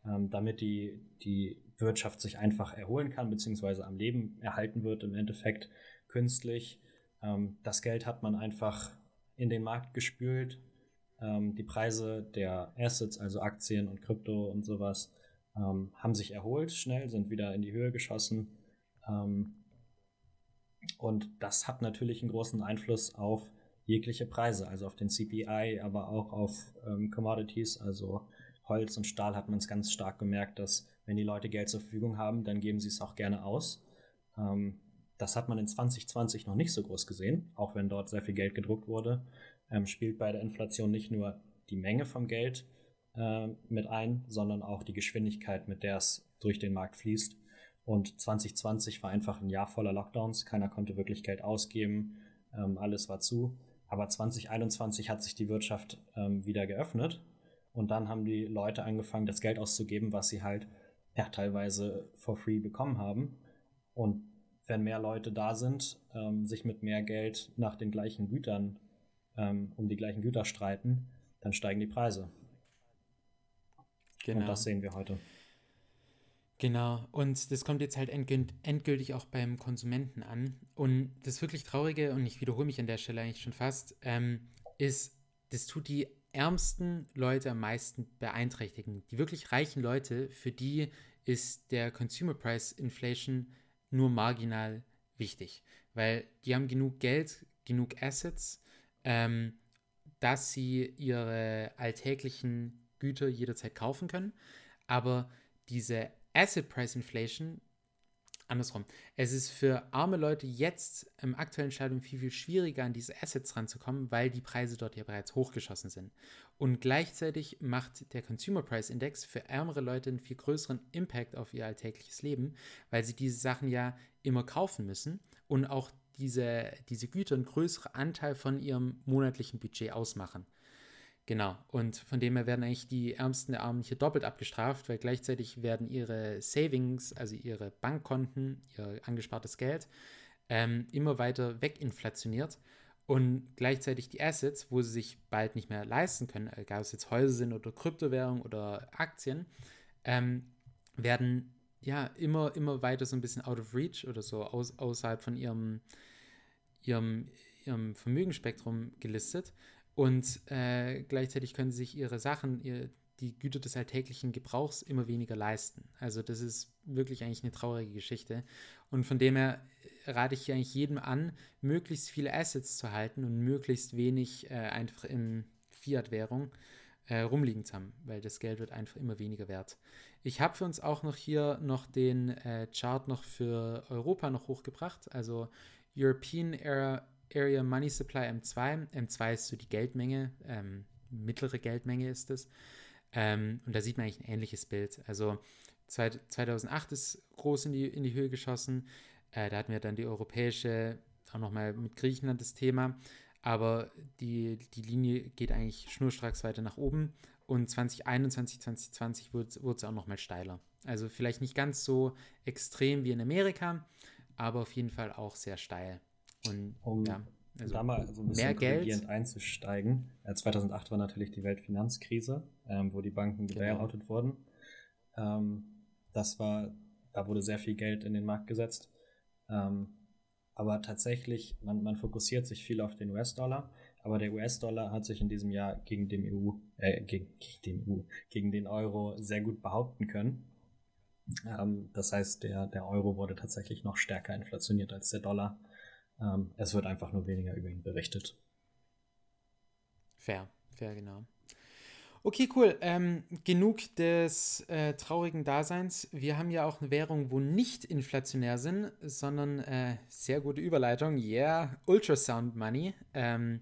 ähm, damit die, die Wirtschaft sich einfach erholen kann, beziehungsweise am Leben erhalten wird im Endeffekt künstlich. Ähm, das Geld hat man einfach in den Markt gespült. Ähm, die Preise der Assets, also Aktien und Krypto und sowas, ähm, haben sich erholt schnell, sind wieder in die Höhe geschossen. Ähm, und das hat natürlich einen großen Einfluss auf jegliche Preise, also auf den CPI, aber auch auf ähm, Commodities, also Holz und Stahl hat man es ganz stark gemerkt, dass wenn die Leute Geld zur Verfügung haben, dann geben sie es auch gerne aus. Ähm, das hat man in 2020 noch nicht so groß gesehen, auch wenn dort sehr viel Geld gedruckt wurde. Ähm, spielt bei der Inflation nicht nur die Menge vom Geld äh, mit ein, sondern auch die Geschwindigkeit, mit der es durch den Markt fließt. Und 2020 war einfach ein Jahr voller Lockdowns. Keiner konnte wirklich Geld ausgeben. Ähm, alles war zu. Aber 2021 hat sich die Wirtschaft ähm, wieder geöffnet. Und dann haben die Leute angefangen, das Geld auszugeben, was sie halt ja, teilweise for free bekommen haben. Und wenn mehr Leute da sind, ähm, sich mit mehr Geld nach den gleichen Gütern, ähm, um die gleichen Güter streiten, dann steigen die Preise. Genau. Und das sehen wir heute. Genau, und das kommt jetzt halt endgültig auch beim Konsumenten an. Und das wirklich Traurige, und ich wiederhole mich an der Stelle eigentlich schon fast, ähm, ist, das tut die ärmsten Leute am meisten beeinträchtigen. Die wirklich reichen Leute, für die ist der Consumer Price Inflation nur marginal wichtig, weil die haben genug Geld, genug Assets, ähm, dass sie ihre alltäglichen Güter jederzeit kaufen können. Aber diese Asset Price Inflation, andersrum, es ist für arme Leute jetzt im aktuellen Stadium viel, viel schwieriger, an diese Assets ranzukommen, weil die Preise dort ja bereits hochgeschossen sind. Und gleichzeitig macht der Consumer Price Index für ärmere Leute einen viel größeren Impact auf ihr alltägliches Leben, weil sie diese Sachen ja immer kaufen müssen und auch diese, diese Güter einen größeren Anteil von ihrem monatlichen Budget ausmachen. Genau, und von dem her werden eigentlich die Ärmsten der Armen hier doppelt abgestraft, weil gleichzeitig werden ihre Savings, also ihre Bankkonten, ihr angespartes Geld, ähm, immer weiter weginflationiert und gleichzeitig die Assets, wo sie sich bald nicht mehr leisten können, egal ob es jetzt Häuser sind oder Kryptowährungen oder Aktien, ähm, werden ja immer, immer weiter so ein bisschen out of reach oder so aus, außerhalb von ihrem, ihrem, ihrem Vermögensspektrum gelistet. Und äh, gleichzeitig können sie sich ihre Sachen, ihr, die Güter des alltäglichen Gebrauchs immer weniger leisten. Also das ist wirklich eigentlich eine traurige Geschichte. Und von dem her rate ich eigentlich jedem an, möglichst viele Assets zu halten und möglichst wenig äh, einfach in Fiat-Währung äh, rumliegen zu haben, weil das Geld wird einfach immer weniger wert. Ich habe für uns auch noch hier noch den äh, Chart noch für Europa noch hochgebracht, also European Area, Area Money Supply M2. M2 ist so die Geldmenge, ähm, mittlere Geldmenge ist es. Ähm, und da sieht man eigentlich ein ähnliches Bild. Also 2008 ist groß in die, in die Höhe geschossen. Äh, da hatten wir dann die europäische, auch nochmal mit Griechenland das Thema. Aber die, die Linie geht eigentlich schnurstracks weiter nach oben. Und 2021, 2020 wurde es auch nochmal steiler. Also vielleicht nicht ganz so extrem wie in Amerika, aber auf jeden Fall auch sehr steil. Und um, ja, also da mal so ein bisschen mehr Geld einzusteigen. Ja, 2008 war natürlich die Weltfinanzkrise, ähm, wo die Banken gebailoutet genau. wurden. Ähm, das war, da wurde sehr viel Geld in den Markt gesetzt. Ähm, aber tatsächlich, man, man fokussiert sich viel auf den US-Dollar, aber der US-Dollar hat sich in diesem Jahr gegen den EU, äh, gegen, gegen den EU, gegen den Euro sehr gut behaupten können. Ähm, das heißt, der, der Euro wurde tatsächlich noch stärker inflationiert als der Dollar. Ähm, es wird einfach nur weniger über ihn berichtet. Fair, fair, genau. Okay, cool. Ähm, genug des äh, traurigen Daseins. Wir haben ja auch eine Währung, wo nicht inflationär sind, sondern äh, sehr gute Überleitung. Yeah, Ultrasound Money. Ähm,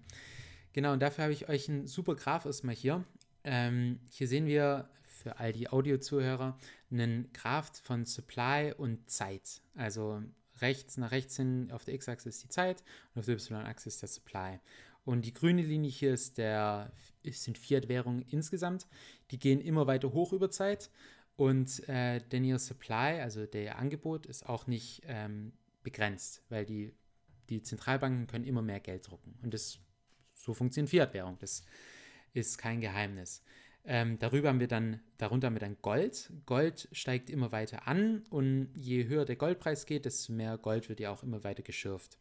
genau, und dafür habe ich euch einen super Graph erstmal hier. Ähm, hier sehen wir für all die Audio-Zuhörer einen Graph von Supply und Zeit. Also rechts nach rechts hin auf der X-Achse ist die Zeit und auf der Y-Achse ist der Supply. Und die grüne Linie hier ist der, sind Fiat-Währungen insgesamt. Die gehen immer weiter hoch über Zeit. Und äh, denn ihr Supply, also der Angebot, ist auch nicht ähm, begrenzt, weil die, die Zentralbanken können immer mehr Geld drucken. Und das, so funktioniert Fiat-Währung. Das ist kein Geheimnis. Ähm, darüber haben wir dann, darunter haben wir dann Gold. Gold steigt immer weiter an und je höher der Goldpreis geht, desto mehr Gold wird ja auch immer weiter geschürft.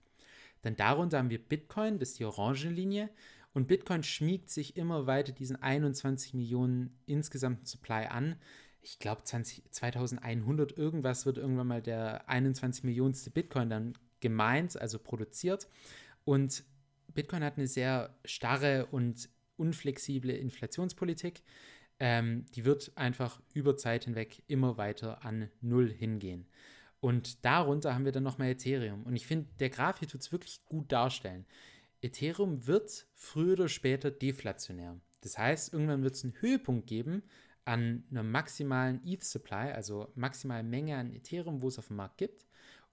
Dann darunter haben wir Bitcoin, das ist die orange Linie. Und Bitcoin schmiegt sich immer weiter diesen 21 Millionen insgesamten Supply an. Ich glaube, 2100 irgendwas wird irgendwann mal der 21 Millionenste Bitcoin dann gemeint, also produziert. Und Bitcoin hat eine sehr starre und unflexible Inflationspolitik. Ähm, die wird einfach über Zeit hinweg immer weiter an Null hingehen. Und darunter haben wir dann nochmal Ethereum. Und ich finde, der Graph hier tut es wirklich gut darstellen. Ethereum wird früher oder später deflationär. Das heißt, irgendwann wird es einen Höhepunkt geben an einer maximalen ETH-Supply, also maximalen Menge an Ethereum, wo es auf dem Markt gibt.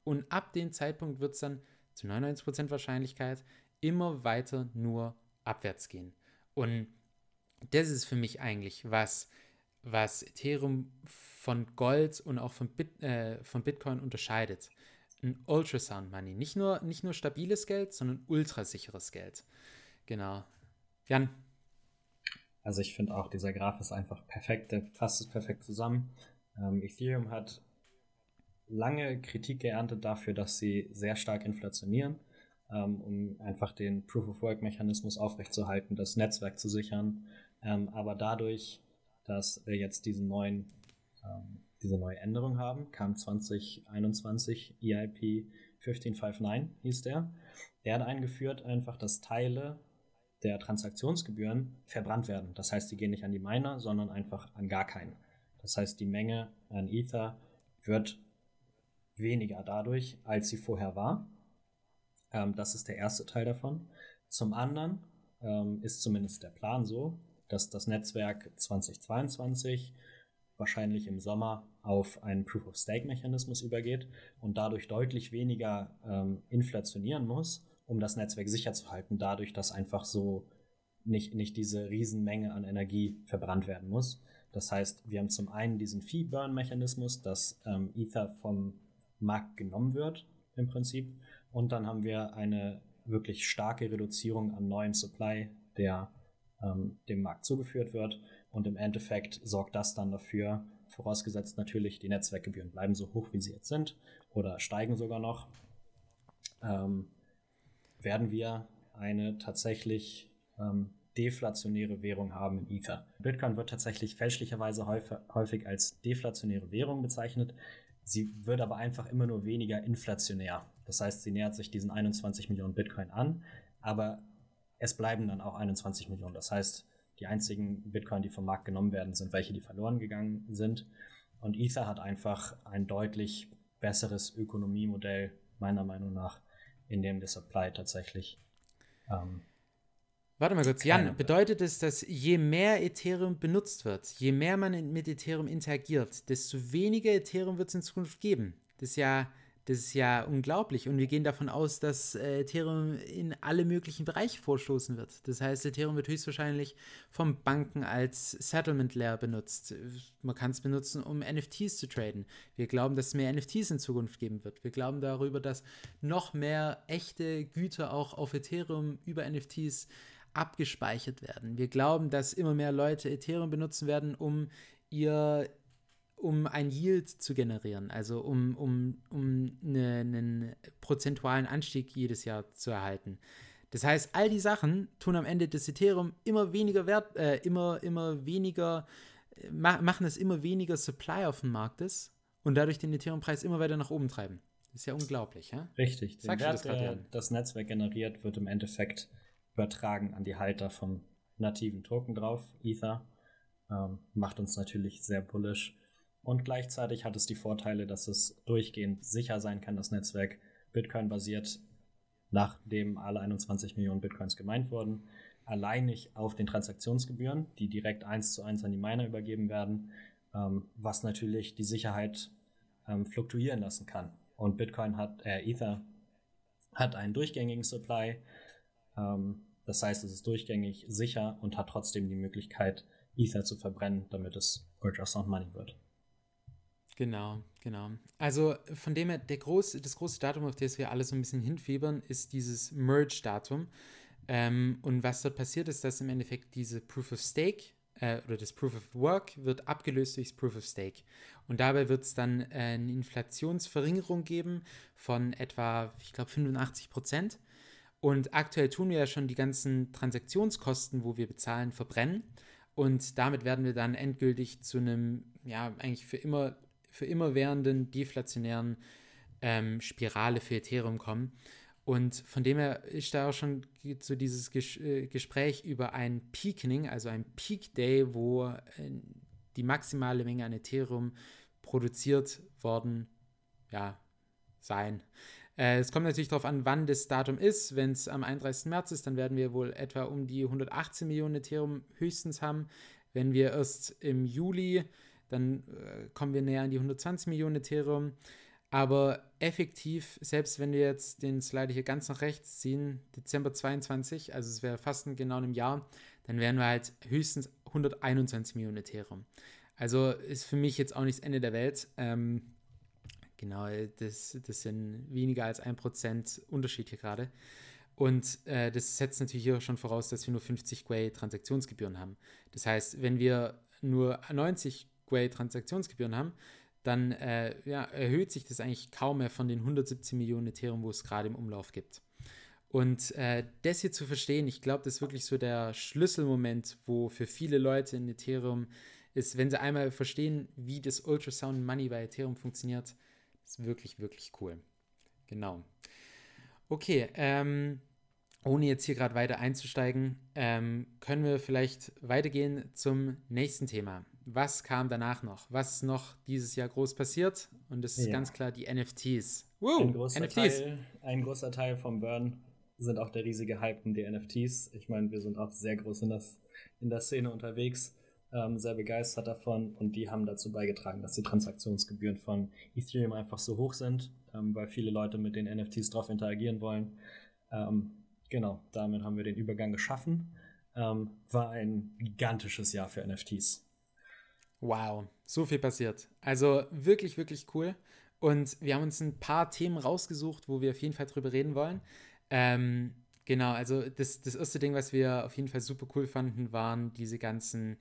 Und ab dem Zeitpunkt wird es dann zu 99% Wahrscheinlichkeit immer weiter nur abwärts gehen. Und das ist für mich eigentlich was, was Ethereum von Gold und auch von, Bit, äh, von Bitcoin unterscheidet. Ein Ultrasound Money. Nicht nur, nicht nur stabiles Geld, sondern ultrasicheres Geld. Genau. Jan? Also ich finde auch, dieser Graph ist einfach perfekt, der fasst es perfekt zusammen. Ähm, Ethereum hat lange Kritik geerntet dafür, dass sie sehr stark inflationieren, um einfach den Proof-of-Work-Mechanismus aufrechtzuerhalten, das Netzwerk zu sichern. Ähm, aber dadurch, dass wir jetzt diesen neuen ähm, diese neue Änderung haben, kam 2021 EIP 1559 hieß der. Der hat eingeführt einfach, dass Teile der Transaktionsgebühren verbrannt werden. Das heißt, die gehen nicht an die Miner, sondern einfach an gar keinen. Das heißt, die Menge an Ether wird weniger dadurch, als sie vorher war. Ähm, das ist der erste Teil davon. Zum anderen ähm, ist zumindest der Plan so, dass das Netzwerk 2022 wahrscheinlich im Sommer auf einen Proof-of-Stake-Mechanismus übergeht und dadurch deutlich weniger ähm, inflationieren muss, um das Netzwerk sicher zu halten, dadurch, dass einfach so nicht, nicht diese Riesenmenge an Energie verbrannt werden muss. Das heißt, wir haben zum einen diesen Fee-Burn-Mechanismus, dass ähm, Ether vom Markt genommen wird im Prinzip und dann haben wir eine wirklich starke Reduzierung an neuen Supply, der ähm, dem Markt zugeführt wird und im Endeffekt sorgt das dann dafür, vorausgesetzt natürlich, die Netzwerkgebühren bleiben so hoch, wie sie jetzt sind oder steigen sogar noch, ähm, werden wir eine tatsächlich ähm, deflationäre Währung haben in Ether. Bitcoin wird tatsächlich fälschlicherweise häufig als deflationäre Währung bezeichnet. Sie wird aber einfach immer nur weniger inflationär. Das heißt, sie nähert sich diesen 21 Millionen Bitcoin an, aber es bleiben dann auch 21 Millionen. Das heißt, die einzigen Bitcoin, die vom Markt genommen werden, sind welche, die verloren gegangen sind. Und Ether hat einfach ein deutlich besseres Ökonomiemodell, meiner Meinung nach, in dem der Supply tatsächlich ähm, Warte mal kurz, Jan, bedeutet es, dass je mehr Ethereum benutzt wird, je mehr man mit Ethereum interagiert, desto weniger Ethereum wird es in Zukunft geben? Das ist ja, das ist ja unglaublich. Und wir gehen davon aus, dass äh, Ethereum in alle möglichen Bereiche vorstoßen wird. Das heißt, Ethereum wird höchstwahrscheinlich vom Banken als Settlement Layer benutzt. Man kann es benutzen, um NFTs zu traden. Wir glauben, dass es mehr NFTs in Zukunft geben wird. Wir glauben darüber, dass noch mehr echte Güter auch auf Ethereum über NFTs abgespeichert werden. Wir glauben, dass immer mehr Leute Ethereum benutzen werden, um ihr um ein Yield zu generieren, also um, um, um eine, einen prozentualen Anstieg jedes Jahr zu erhalten. Das heißt, all die Sachen tun am Ende das Ethereum immer weniger wert, äh, immer, immer weniger, äh, ma machen es immer weniger Supply auf dem Markt ist und dadurch den Ethereum-Preis immer weiter nach oben treiben. Das ist ja unglaublich, ja? Richtig. Den Wert, das, der das Netzwerk generiert, wird im Endeffekt übertragen an die Halter vom nativen Token drauf, Ether. Ähm, macht uns natürlich sehr bullish. Und gleichzeitig hat es die Vorteile, dass es durchgehend sicher sein kann, das Netzwerk Bitcoin basiert, nachdem alle 21 Millionen Bitcoins gemeint wurden, alleinig auf den Transaktionsgebühren, die direkt eins zu eins an die Miner übergeben werden, ähm, was natürlich die Sicherheit ähm, fluktuieren lassen kann. Und Bitcoin hat, äh, Ether hat einen durchgängigen Supply, ähm, das heißt, es ist durchgängig sicher und hat trotzdem die Möglichkeit, Ether zu verbrennen, damit es Ultra Sound Money wird. Genau, genau. Also von dem her, der große, das große Datum, auf das wir alle so ein bisschen hinfiebern, ist dieses Merge-Datum. Ähm, und was dort passiert ist, dass im Endeffekt diese Proof of Stake äh, oder das Proof of Work wird abgelöst durchs Proof of Stake. Und dabei wird es dann äh, eine Inflationsverringerung geben von etwa, ich glaube, 85 Prozent. Und aktuell tun wir ja schon die ganzen Transaktionskosten, wo wir bezahlen, verbrennen. Und damit werden wir dann endgültig zu einem, ja, eigentlich für immer, für immer währenden deflationären ähm, Spirale für Ethereum kommen. Und von dem her ist da auch schon so dieses Ges äh, Gespräch über ein Peakening, also ein Peak Day, wo äh, die maximale Menge an Ethereum produziert worden ja, sein. Äh, es kommt natürlich darauf an, wann das Datum ist. Wenn es am 31. März ist, dann werden wir wohl etwa um die 118 Millionen Ethereum höchstens haben. Wenn wir erst im Juli, dann äh, kommen wir näher an die 120 Millionen Ethereum. Aber effektiv, selbst wenn wir jetzt den Slider hier ganz nach rechts ziehen, Dezember 22, also es wäre fast in genau einem Jahr, dann wären wir halt höchstens 121 Millionen Ethereum. Also ist für mich jetzt auch nicht das Ende der Welt. Ähm, Genau, das, das sind weniger als ein Prozent Unterschied hier gerade. Und äh, das setzt natürlich hier schon voraus, dass wir nur 50 Gwei Transaktionsgebühren haben. Das heißt, wenn wir nur 90 Gwei Transaktionsgebühren haben, dann äh, ja, erhöht sich das eigentlich kaum mehr von den 117 Millionen Ethereum, wo es gerade im Umlauf gibt. Und äh, das hier zu verstehen, ich glaube, das ist wirklich so der Schlüsselmoment, wo für viele Leute in Ethereum ist, wenn sie einmal verstehen, wie das Ultrasound Money bei Ethereum funktioniert, ist wirklich, wirklich cool. Genau. Okay, ähm, ohne jetzt hier gerade weiter einzusteigen, ähm, können wir vielleicht weitergehen zum nächsten Thema. Was kam danach noch? Was noch dieses Jahr groß passiert? Und das ist ja. ganz klar die NFTs. Woo, ein, großer NFTs. Teil, ein großer Teil vom Burn sind auch der riesige Hype um die NFTs. Ich meine, wir sind auch sehr groß in, das, in der Szene unterwegs ähm, sehr begeistert davon und die haben dazu beigetragen, dass die Transaktionsgebühren von Ethereum einfach so hoch sind, ähm, weil viele Leute mit den NFTs drauf interagieren wollen. Ähm, genau, damit haben wir den Übergang geschaffen. Ähm, war ein gigantisches Jahr für NFTs. Wow, so viel passiert. Also wirklich, wirklich cool. Und wir haben uns ein paar Themen rausgesucht, wo wir auf jeden Fall drüber reden wollen. Ähm, genau, also das, das erste Ding, was wir auf jeden Fall super cool fanden, waren diese ganzen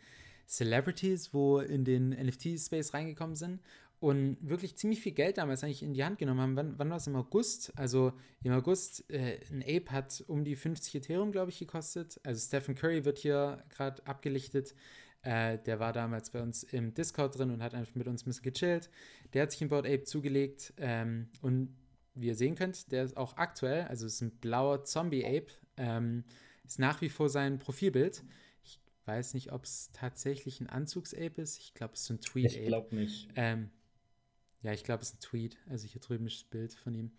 Celebrities, wo in den NFT-Space reingekommen sind. und wirklich ziemlich viel Geld damals eigentlich in die Hand genommen haben. Wann, wann war es? Im August? Also im August, äh, ein Ape hat um die 50 Ethereum, glaube ich, gekostet. Also Stephen Curry wird hier gerade abgelichtet. Äh, der war damals bei uns im Discord drin und hat einfach mit uns ein bisschen gechillt. Der hat sich ein Board Ape zugelegt ähm, und wie ihr sehen könnt, der ist auch aktuell, also ist ein blauer Zombie-Ape, ähm, ist nach wie vor sein Profilbild. Ich weiß nicht, ob es tatsächlich ein Anzugs-Ape ist. Ich glaube, es ist ein Tweet-Ape. Ich glaube nicht. Ähm, ja, ich glaube, es ist ein Tweet. Also hier drüben ist das Bild von ihm.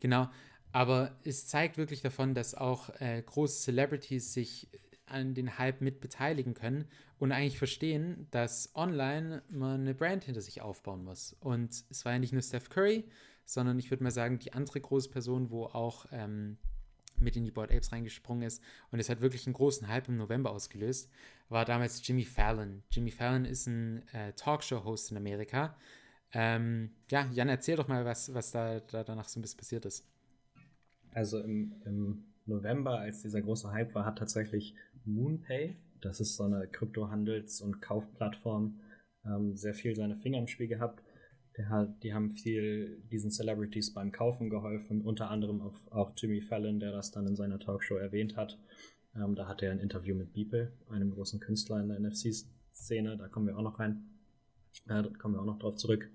Genau. Aber es zeigt wirklich davon, dass auch äh, große Celebrities sich an den Hype mit beteiligen können und eigentlich verstehen, dass online man eine Brand hinter sich aufbauen muss. Und es war ja nicht nur Steph Curry, sondern ich würde mal sagen, die andere große Person, wo auch ähm, mit in die Board Apes reingesprungen ist und es hat wirklich einen großen Hype im November ausgelöst, war damals Jimmy Fallon. Jimmy Fallon ist ein äh, Talkshow-Host in Amerika ähm, ja, Jan, erzähl doch mal, was, was da, da danach so ein bisschen passiert ist. Also im, im November, als dieser große Hype war, hat tatsächlich MoonPay, das ist so eine Kryptohandels- und Kaufplattform, ähm, sehr viel seine Finger im Spiel gehabt. Hat, die haben viel diesen Celebrities beim Kaufen geholfen, unter anderem auf, auch Jimmy Fallon, der das dann in seiner Talkshow erwähnt hat. Ähm, da hatte er ein Interview mit Beeple, einem großen Künstler in der NFC-Szene, da kommen wir auch noch rein. Äh, da kommen wir auch noch drauf zurück.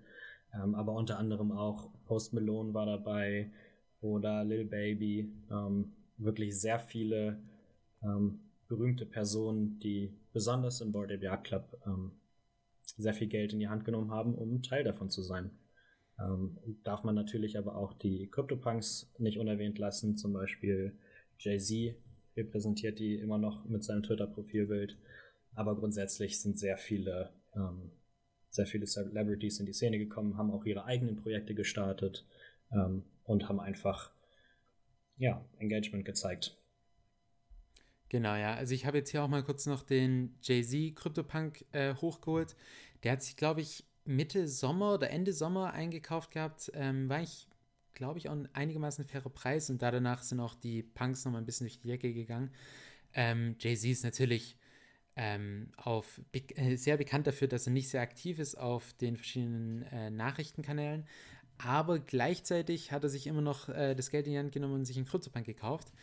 Ähm, aber unter anderem auch Post Malone war dabei oder Lil Baby. Ähm, wirklich sehr viele ähm, berühmte Personen, die besonders im Board Ape Yacht Club ähm, sehr viel Geld in die Hand genommen haben, um Teil davon zu sein. Ähm, darf man natürlich aber auch die CryptoPunks nicht unerwähnt lassen, zum Beispiel Jay-Z repräsentiert die immer noch mit seinem Twitter-Profilbild. Aber grundsätzlich sind sehr viele ähm, sehr viele Celebrities in die Szene gekommen, haben auch ihre eigenen Projekte gestartet ähm, und haben einfach ja, Engagement gezeigt. Genau, ja. Also ich habe jetzt hier auch mal kurz noch den Jay-Z CryptoPunk äh, hochgeholt. Der hat sich, glaube ich, Mitte Sommer oder Ende Sommer eingekauft gehabt. Ähm, war ich, glaube ich, auch ein einigermaßen fairer Preis und da danach sind auch die Punks nochmal ein bisschen durch die Decke gegangen. Ähm, Jay-Z ist natürlich ähm, auf, äh, sehr bekannt dafür, dass er nicht sehr aktiv ist auf den verschiedenen äh, Nachrichtenkanälen. Aber gleichzeitig hat er sich immer noch äh, das Geld in die Hand genommen und sich einen CryptoPunk gekauft.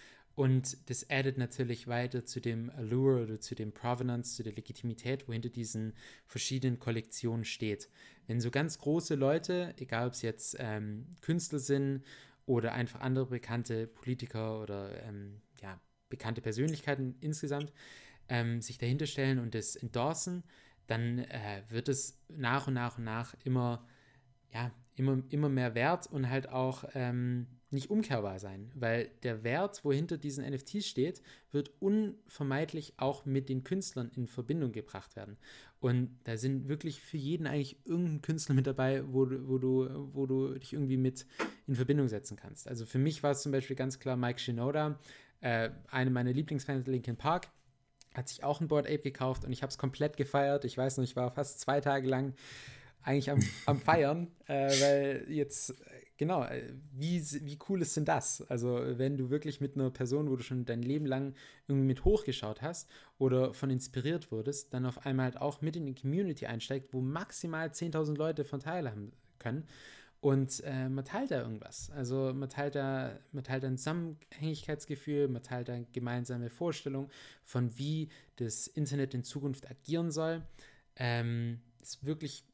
Und das addet natürlich weiter zu dem Allure oder zu dem Provenance, zu der Legitimität, wo hinter diesen verschiedenen Kollektionen steht. Wenn so ganz große Leute, egal ob es jetzt ähm, Künstler sind oder einfach andere bekannte Politiker oder ähm, ja, bekannte Persönlichkeiten insgesamt, ähm, sich dahinter stellen und das endorsen, dann äh, wird es nach und nach und nach immer, ja, immer, immer mehr wert und halt auch ähm, nicht umkehrbar sein, weil der Wert, wo hinter diesen NFTs steht, wird unvermeidlich auch mit den Künstlern in Verbindung gebracht werden. Und da sind wirklich für jeden eigentlich irgendein Künstler mit dabei, wo du, wo du, wo du dich irgendwie mit in Verbindung setzen kannst. Also für mich war es zum Beispiel ganz klar Mike Shinoda, äh, eine meiner Lieblingsfans, Linkin Park hat sich auch ein Board Ape gekauft und ich habe es komplett gefeiert. Ich weiß noch, ich war fast zwei Tage lang eigentlich am, am Feiern, äh, weil jetzt, genau, äh, wie, wie cool ist denn das? Also, wenn du wirklich mit einer Person, wo du schon dein Leben lang irgendwie mit hochgeschaut hast oder von inspiriert wurdest, dann auf einmal halt auch mit in die Community einsteigt, wo maximal 10.000 Leute von teilhaben können und äh, man teilt da irgendwas. Also man teilt da, man teilt ein Zusammenhängigkeitsgefühl, man teilt da gemeinsame Vorstellung von wie das Internet in Zukunft agieren soll. Ähm, ist wirklich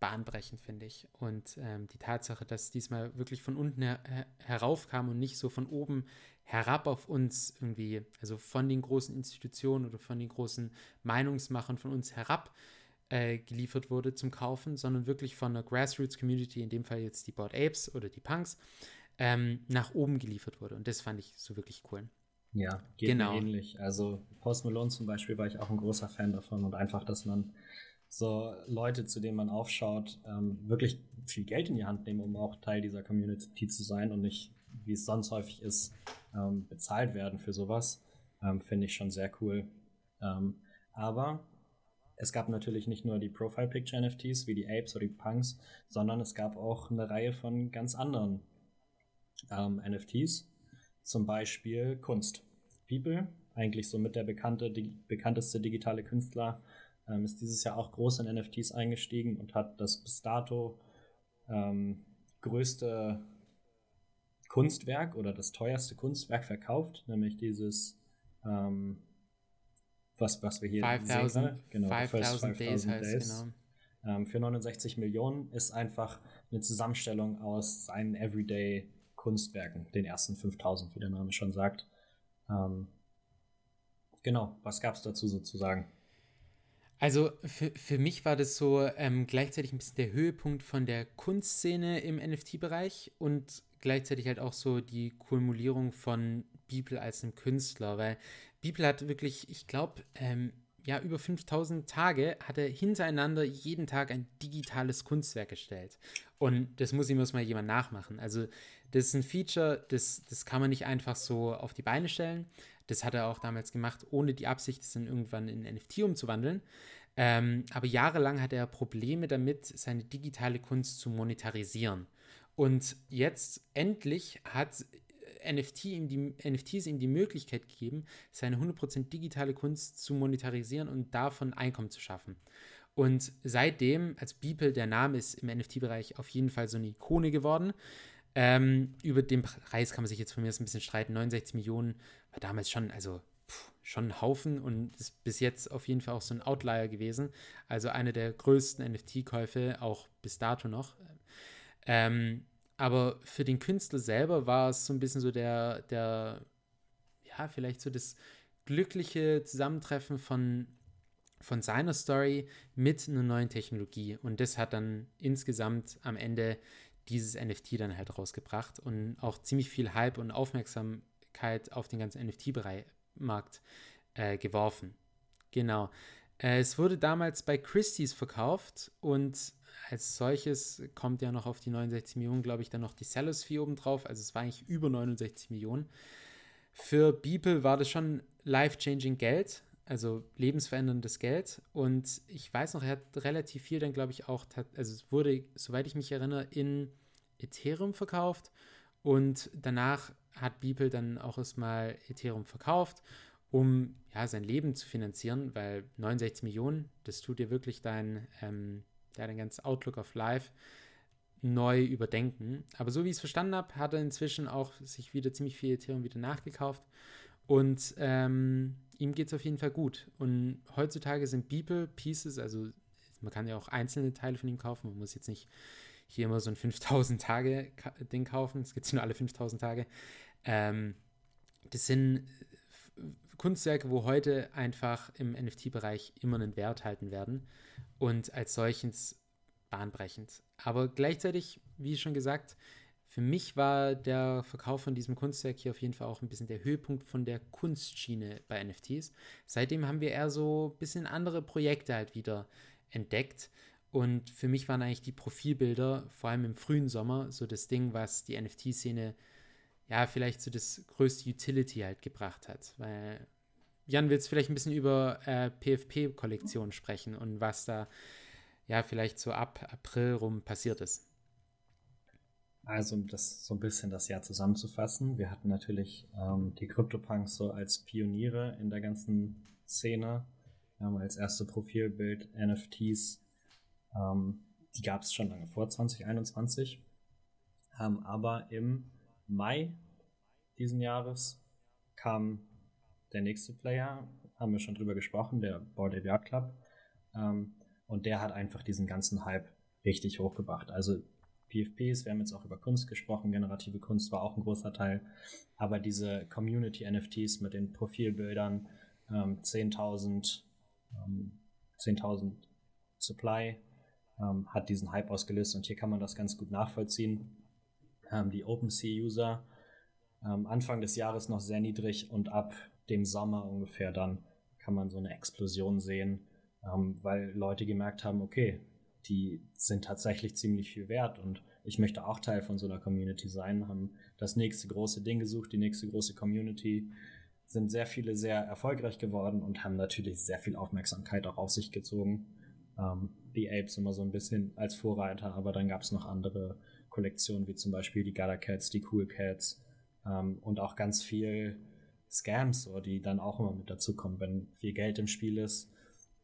bahnbrechend, finde ich. Und ähm, die Tatsache, dass diesmal wirklich von unten her heraufkam und nicht so von oben herab auf uns irgendwie, also von den großen Institutionen oder von den großen Meinungsmachern von uns herab, äh, geliefert wurde zum Kaufen, sondern wirklich von einer Grassroots-Community, in dem Fall jetzt die Board Apes oder die Punks, ähm, nach oben geliefert wurde. Und das fand ich so wirklich cool. Ja, geht genau. ähnlich. Also Post Malone zum Beispiel war ich auch ein großer Fan davon und einfach, dass man so Leute, zu denen man aufschaut, ähm, wirklich viel Geld in die Hand nehmen, um auch Teil dieser Community zu sein und nicht, wie es sonst häufig ist, ähm, bezahlt werden für sowas, ähm, finde ich schon sehr cool. Ähm, aber es gab natürlich nicht nur die Profile Picture NFTs wie die Apes oder die Punks, sondern es gab auch eine Reihe von ganz anderen ähm, NFTs, zum Beispiel Kunst. People, eigentlich somit der bekannte, die bekannteste digitale Künstler, ähm, ist dieses Jahr auch groß in NFTs eingestiegen und hat das bis dato ähm, größte Kunstwerk oder das teuerste Kunstwerk verkauft, nämlich dieses, ähm, was, was wir hier 5000, sehen. Genau, 5000 Days heißt Days. genau. Ähm, für 69 Millionen ist einfach eine Zusammenstellung aus seinen Everyday Kunstwerken, den ersten 5000, wie der Name schon sagt. Ähm, genau, was gab es dazu sozusagen? Also für, für mich war das so ähm, gleichzeitig ein bisschen der Höhepunkt von der Kunstszene im NFT-Bereich und gleichzeitig halt auch so die Kumulierung von Beeple als einem Künstler, weil Beeple hat wirklich, ich glaube, ähm, ja, über 5000 Tage hat er hintereinander jeden Tag ein digitales Kunstwerk gestellt. Und das muss ihm erstmal jemand nachmachen. Also, das ist ein Feature, das, das kann man nicht einfach so auf die Beine stellen. Das hat er auch damals gemacht, ohne die Absicht, es dann irgendwann in NFT umzuwandeln. Ähm, aber jahrelang hatte er Probleme damit, seine digitale Kunst zu monetarisieren. Und jetzt endlich hat NFT ihm die, NFTs ihm die Möglichkeit gegeben, seine 100% digitale Kunst zu monetarisieren und davon Einkommen zu schaffen. Und seitdem, als Beeple, der Name ist im NFT-Bereich auf jeden Fall so eine Ikone geworden. Ähm, über den Preis kann man sich jetzt von mir ein bisschen streiten. 69 Millionen war damals schon, also pff, schon ein Haufen und ist bis jetzt auf jeden Fall auch so ein Outlier gewesen. Also eine der größten NFT-Käufe, auch bis dato noch. Ähm, aber für den Künstler selber war es so ein bisschen so der, der, ja, vielleicht so das glückliche Zusammentreffen von, von seiner Story mit einer neuen Technologie. Und das hat dann insgesamt am Ende dieses NFT dann halt rausgebracht und auch ziemlich viel Hype und Aufmerksamkeit auf den ganzen NFT-Markt äh, geworfen. Genau. Äh, es wurde damals bei Christie's verkauft und als solches kommt ja noch auf die 69 Millionen, glaube ich, dann noch die Sellers Fee obendrauf. Also es war eigentlich über 69 Millionen. Für Beeple war das schon life-changing Geld, also lebensveränderndes Geld. Und ich weiß noch, er hat relativ viel dann, glaube ich, auch, also es wurde, soweit ich mich erinnere, in Ethereum verkauft. Und danach hat Beeple dann auch erstmal Ethereum verkauft, um ja sein Leben zu finanzieren, weil 69 Millionen, das tut dir wirklich dein ähm, ja, den ganzen Outlook of Life neu überdenken. Aber so wie ich es verstanden habe, hat er inzwischen auch sich wieder ziemlich viel Ethereum wieder nachgekauft. Und ähm, ihm geht es auf jeden Fall gut. Und heutzutage sind Beeple Pieces, also man kann ja auch einzelne Teile von ihm kaufen. Man muss jetzt nicht hier immer so ein 5000 Tage Ding kaufen. Es gibt nur alle 5000 Tage. Ähm, das sind Kunstwerke, wo heute einfach im NFT-Bereich immer einen Wert halten werden und als solches bahnbrechend. Aber gleichzeitig, wie schon gesagt, für mich war der Verkauf von diesem Kunstwerk hier auf jeden Fall auch ein bisschen der Höhepunkt von der Kunstschiene bei NFTs. Seitdem haben wir eher so ein bisschen andere Projekte halt wieder entdeckt. Und für mich waren eigentlich die Profilbilder, vor allem im frühen Sommer, so das Ding, was die NFT-Szene ja vielleicht so das größte Utility halt gebracht hat. Weil Jan will jetzt vielleicht ein bisschen über äh, PFP-Kollektionen sprechen und was da ja vielleicht so ab April rum passiert ist. Also, um das so ein bisschen das Jahr zusammenzufassen, wir hatten natürlich ähm, die CryptoPunks so als Pioniere in der ganzen Szene. Wir haben als erste Profilbild NFTs, ähm, die gab es schon lange vor 2021, ähm, aber im Mai diesen Jahres kam der nächste Player, haben wir schon drüber gesprochen, der Board Ape Club. Ähm, und der hat einfach diesen ganzen Hype richtig hochgebracht. Also PFPs, wir haben jetzt auch über Kunst gesprochen, generative Kunst war auch ein großer Teil, aber diese Community-NFTs mit den Profilbildern, ähm, 10.000 ähm, 10.000 Supply ähm, hat diesen Hype ausgelöst und hier kann man das ganz gut nachvollziehen. Ähm, die OpenSea-User ähm, Anfang des Jahres noch sehr niedrig und ab dem Sommer ungefähr dann kann man so eine Explosion sehen, ähm, weil Leute gemerkt haben, okay, die sind tatsächlich ziemlich viel wert und ich möchte auch Teil von so einer Community sein, haben das nächste große Ding gesucht, die nächste große Community, sind sehr viele sehr erfolgreich geworden und haben natürlich sehr viel Aufmerksamkeit auch auf sich gezogen. Ähm, die Apes immer so ein bisschen als Vorreiter, aber dann gab es noch andere Kollektionen, wie zum Beispiel die Gala Cats, die Cool Cats ähm, und auch ganz viel Scams, so, die dann auch immer mit dazukommen. Wenn viel Geld im Spiel ist,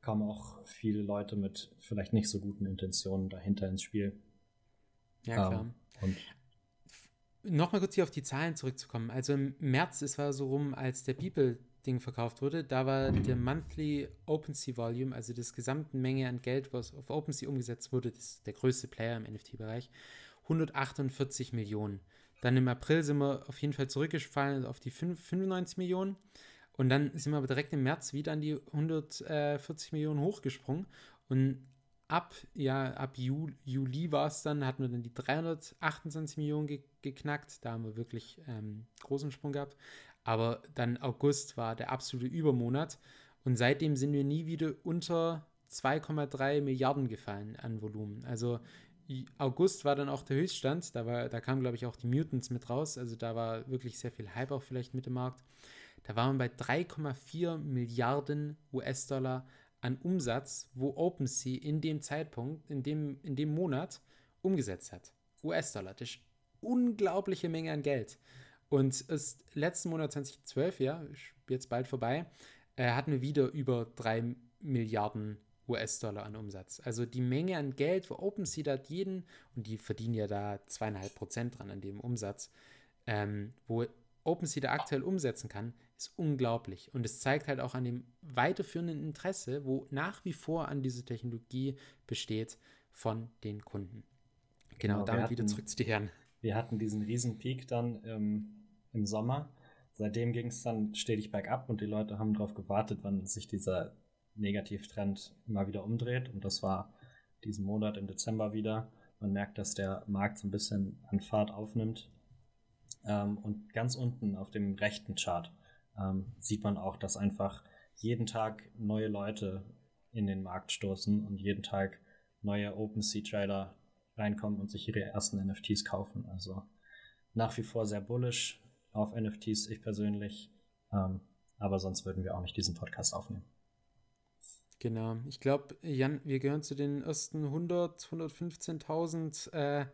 kommen auch viele Leute mit vielleicht nicht so guten Intentionen dahinter ins Spiel. Ja, klar. Ähm, Nochmal kurz hier auf die Zahlen zurückzukommen. Also im März, es war so rum, als der People-Ding verkauft wurde, da war der Monthly OpenSea Volume, also das gesamte Menge an Geld, was auf OpenSea umgesetzt wurde, das ist der größte Player im NFT-Bereich, 148 Millionen. Dann im April sind wir auf jeden Fall zurückgefallen auf die 95 Millionen. Und dann sind wir aber direkt im März wieder an die 140 Millionen hochgesprungen. Und ab, ja, ab Juli, Juli war es dann, hatten wir dann die 328 Millionen ge geknackt. Da haben wir wirklich ähm, großen Sprung gehabt. Aber dann August war der absolute Übermonat. Und seitdem sind wir nie wieder unter 2,3 Milliarden gefallen an Volumen. Also August war dann auch der Höchststand. Da, war, da kamen, glaube ich, auch die Mutants mit raus. Also da war wirklich sehr viel Hype auch vielleicht mit dem Markt. Da waren wir bei 3,4 Milliarden US-Dollar an Umsatz, wo OpenSea in dem Zeitpunkt, in dem, in dem Monat umgesetzt hat. US-Dollar. Das ist unglaubliche Menge an Geld. Und ist letzten Monat 2012, ja, jetzt bald vorbei, äh, hatten wir wieder über 3 Milliarden US-Dollar an Umsatz. Also die Menge an Geld, wo OpenSea da jeden, und die verdienen ja da zweieinhalb Prozent dran an dem Umsatz, ähm, wo OpenSea da aktuell umsetzen kann, ist unglaublich. Und es zeigt halt auch an dem weiterführenden Interesse, wo nach wie vor an diese Technologie besteht von den Kunden. Genau, genau damit hatten, wieder zurück zu dir Herren. Wir hatten diesen riesen Peak dann ähm, im Sommer. Seitdem ging es dann stetig bergab und die Leute haben darauf gewartet, wann sich dieser Negativtrend mal wieder umdreht. Und das war diesen Monat im Dezember wieder. Man merkt, dass der Markt so ein bisschen an Fahrt aufnimmt. Ähm, und ganz unten auf dem rechten Chart ähm, sieht man auch, dass einfach jeden Tag neue Leute in den Markt stoßen und jeden Tag neue OpenSea-Trader reinkommen und sich ihre ersten NFTs kaufen. Also nach wie vor sehr bullish auf NFTs, ich persönlich. Ähm, aber sonst würden wir auch nicht diesen Podcast aufnehmen. Genau. Ich glaube, Jan, wir gehören zu den ersten 100, 115.000 äh,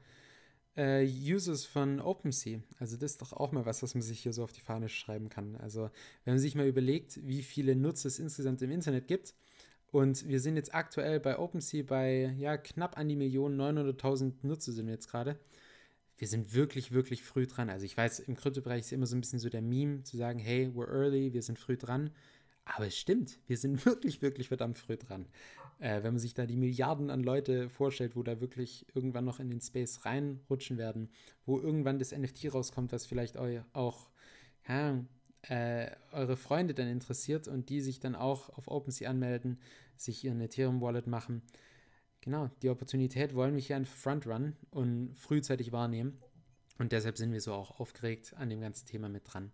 äh, Users von OpenSea. Also das ist doch auch mal was, was man sich hier so auf die Fahne schreiben kann. Also wenn man sich mal überlegt, wie viele Nutzer es insgesamt im Internet gibt und wir sind jetzt aktuell bei OpenSea bei ja knapp an die Million, 900.000 Nutzer sind wir jetzt gerade. Wir sind wirklich, wirklich früh dran. Also ich weiß, im Kryptobereich ist immer so ein bisschen so der Meme zu sagen, hey, we're early, wir sind früh dran. Aber es stimmt, wir sind <laughs> wirklich, wirklich verdammt früh dran. Äh, wenn man sich da die Milliarden an Leute vorstellt, wo da wirklich irgendwann noch in den Space reinrutschen werden, wo irgendwann das NFT rauskommt, was vielleicht eu auch ja, äh, eure Freunde dann interessiert und die sich dann auch auf OpenSea anmelden, sich ihren Ethereum-Wallet machen. Genau, die Opportunität wollen wir hier an Frontrun und frühzeitig wahrnehmen. Und deshalb sind wir so auch aufgeregt an dem ganzen Thema mit dran.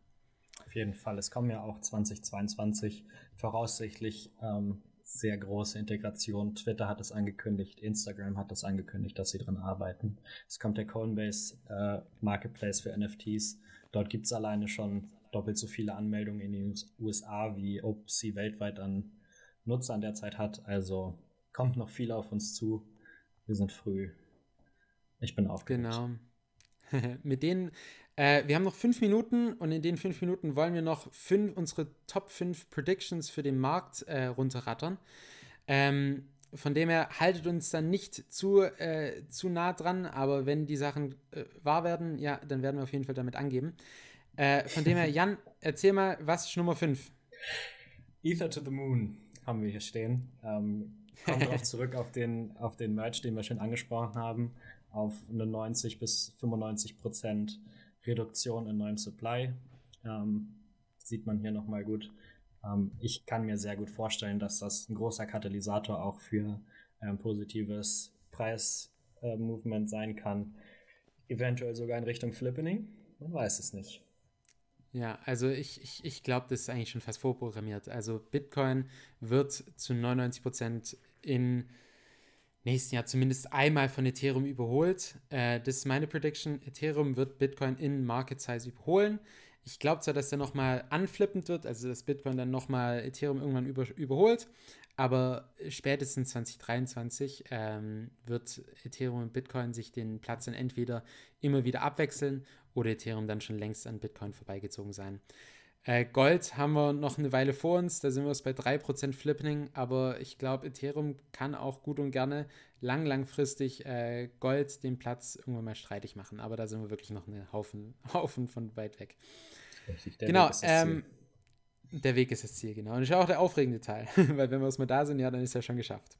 Auf jeden Fall. Es kommen ja auch 2022 voraussichtlich ähm, sehr große Integration. Twitter hat es angekündigt, Instagram hat es angekündigt, dass sie dran arbeiten. Es kommt der Coinbase äh, Marketplace für NFTs. Dort gibt es alleine schon doppelt so viele Anmeldungen in den USA, wie OpenSea weltweit an Nutzern derzeit hat. Also kommt noch viel auf uns zu. Wir sind früh. Ich bin aufgeregt. Genau. <laughs> Mit denen äh, wir haben noch fünf Minuten und in den fünf Minuten wollen wir noch fünf, unsere Top 5 Predictions für den Markt äh, runterrattern. Ähm, von dem her haltet uns dann nicht zu, äh, zu nah dran, aber wenn die Sachen äh, wahr werden, ja, dann werden wir auf jeden Fall damit angeben. Äh, von dem her, Jan, erzähl mal, was ist Nummer 5? Ether to the Moon haben wir hier stehen. Ähm, kommen darauf <laughs> zurück auf den, auf den Merch, den wir schon angesprochen haben, auf eine 90 bis 95 Prozent Reduktion in neuem Supply. Ähm, sieht man hier nochmal gut. Ähm, ich kann mir sehr gut vorstellen, dass das ein großer Katalysator auch für ein positives Preismovement äh, sein kann. Eventuell sogar in Richtung Flippening. Man weiß es nicht. Ja, also ich, ich, ich glaube, das ist eigentlich schon fast vorprogrammiert. Also Bitcoin wird zu 99 Prozent in nächsten Jahr zumindest einmal von Ethereum überholt. Äh, das ist meine Prediction. Ethereum wird Bitcoin in Market Size überholen. Ich glaube zwar, dass er nochmal anflippend wird, also dass Bitcoin dann nochmal Ethereum irgendwann über, überholt, aber spätestens 2023 ähm, wird Ethereum und Bitcoin sich den Platz dann entweder immer wieder abwechseln oder Ethereum dann schon längst an Bitcoin vorbeigezogen sein. Äh, Gold haben wir noch eine Weile vor uns, da sind wir es bei 3% Flipping, aber ich glaube, Ethereum kann auch gut und gerne lang, langfristig äh, Gold den Platz irgendwann mal streitig machen. Aber da sind wir wirklich noch einen Haufen, <laughs> Haufen von weit weg. Richtig, genau, ähm, der Weg ist das Ziel, genau. Und das ist auch der aufregende Teil, <laughs> weil wenn wir erstmal da sind, ja, dann ist ja schon geschafft.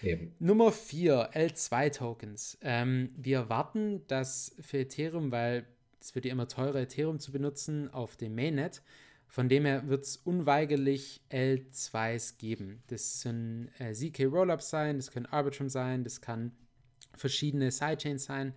Eben. Nummer 4, L2-Tokens. Ähm, wir warten, dass für Ethereum, weil es wird ja immer teurer, Ethereum zu benutzen auf dem Mainnet, von dem her wird es unweigerlich L2s geben. Das können äh, ZK Rollups sein, das können Arbitrum sein, das kann verschiedene Sidechains sein.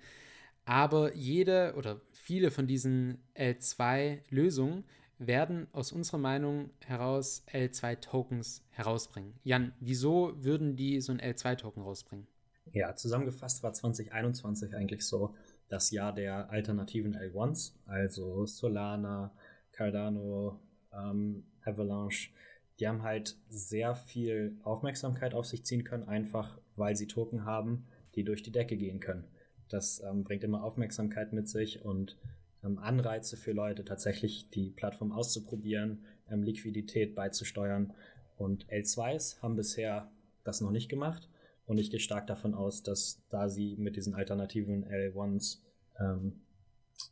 Aber jede oder viele von diesen L2-Lösungen werden aus unserer Meinung heraus L2-Tokens herausbringen. Jan, wieso würden die so ein L2-Token rausbringen? Ja, zusammengefasst war 2021 eigentlich so das Jahr der alternativen L1s, also Solana, Cardano, ähm, Avalanche, die haben halt sehr viel Aufmerksamkeit auf sich ziehen können, einfach weil sie Token haben, die durch die Decke gehen können. Das ähm, bringt immer Aufmerksamkeit mit sich und ähm, Anreize für Leute, tatsächlich die Plattform auszuprobieren, ähm, Liquidität beizusteuern. Und L2s haben bisher das noch nicht gemacht. Und ich gehe stark davon aus, dass da sie mit diesen alternativen L1s ähm,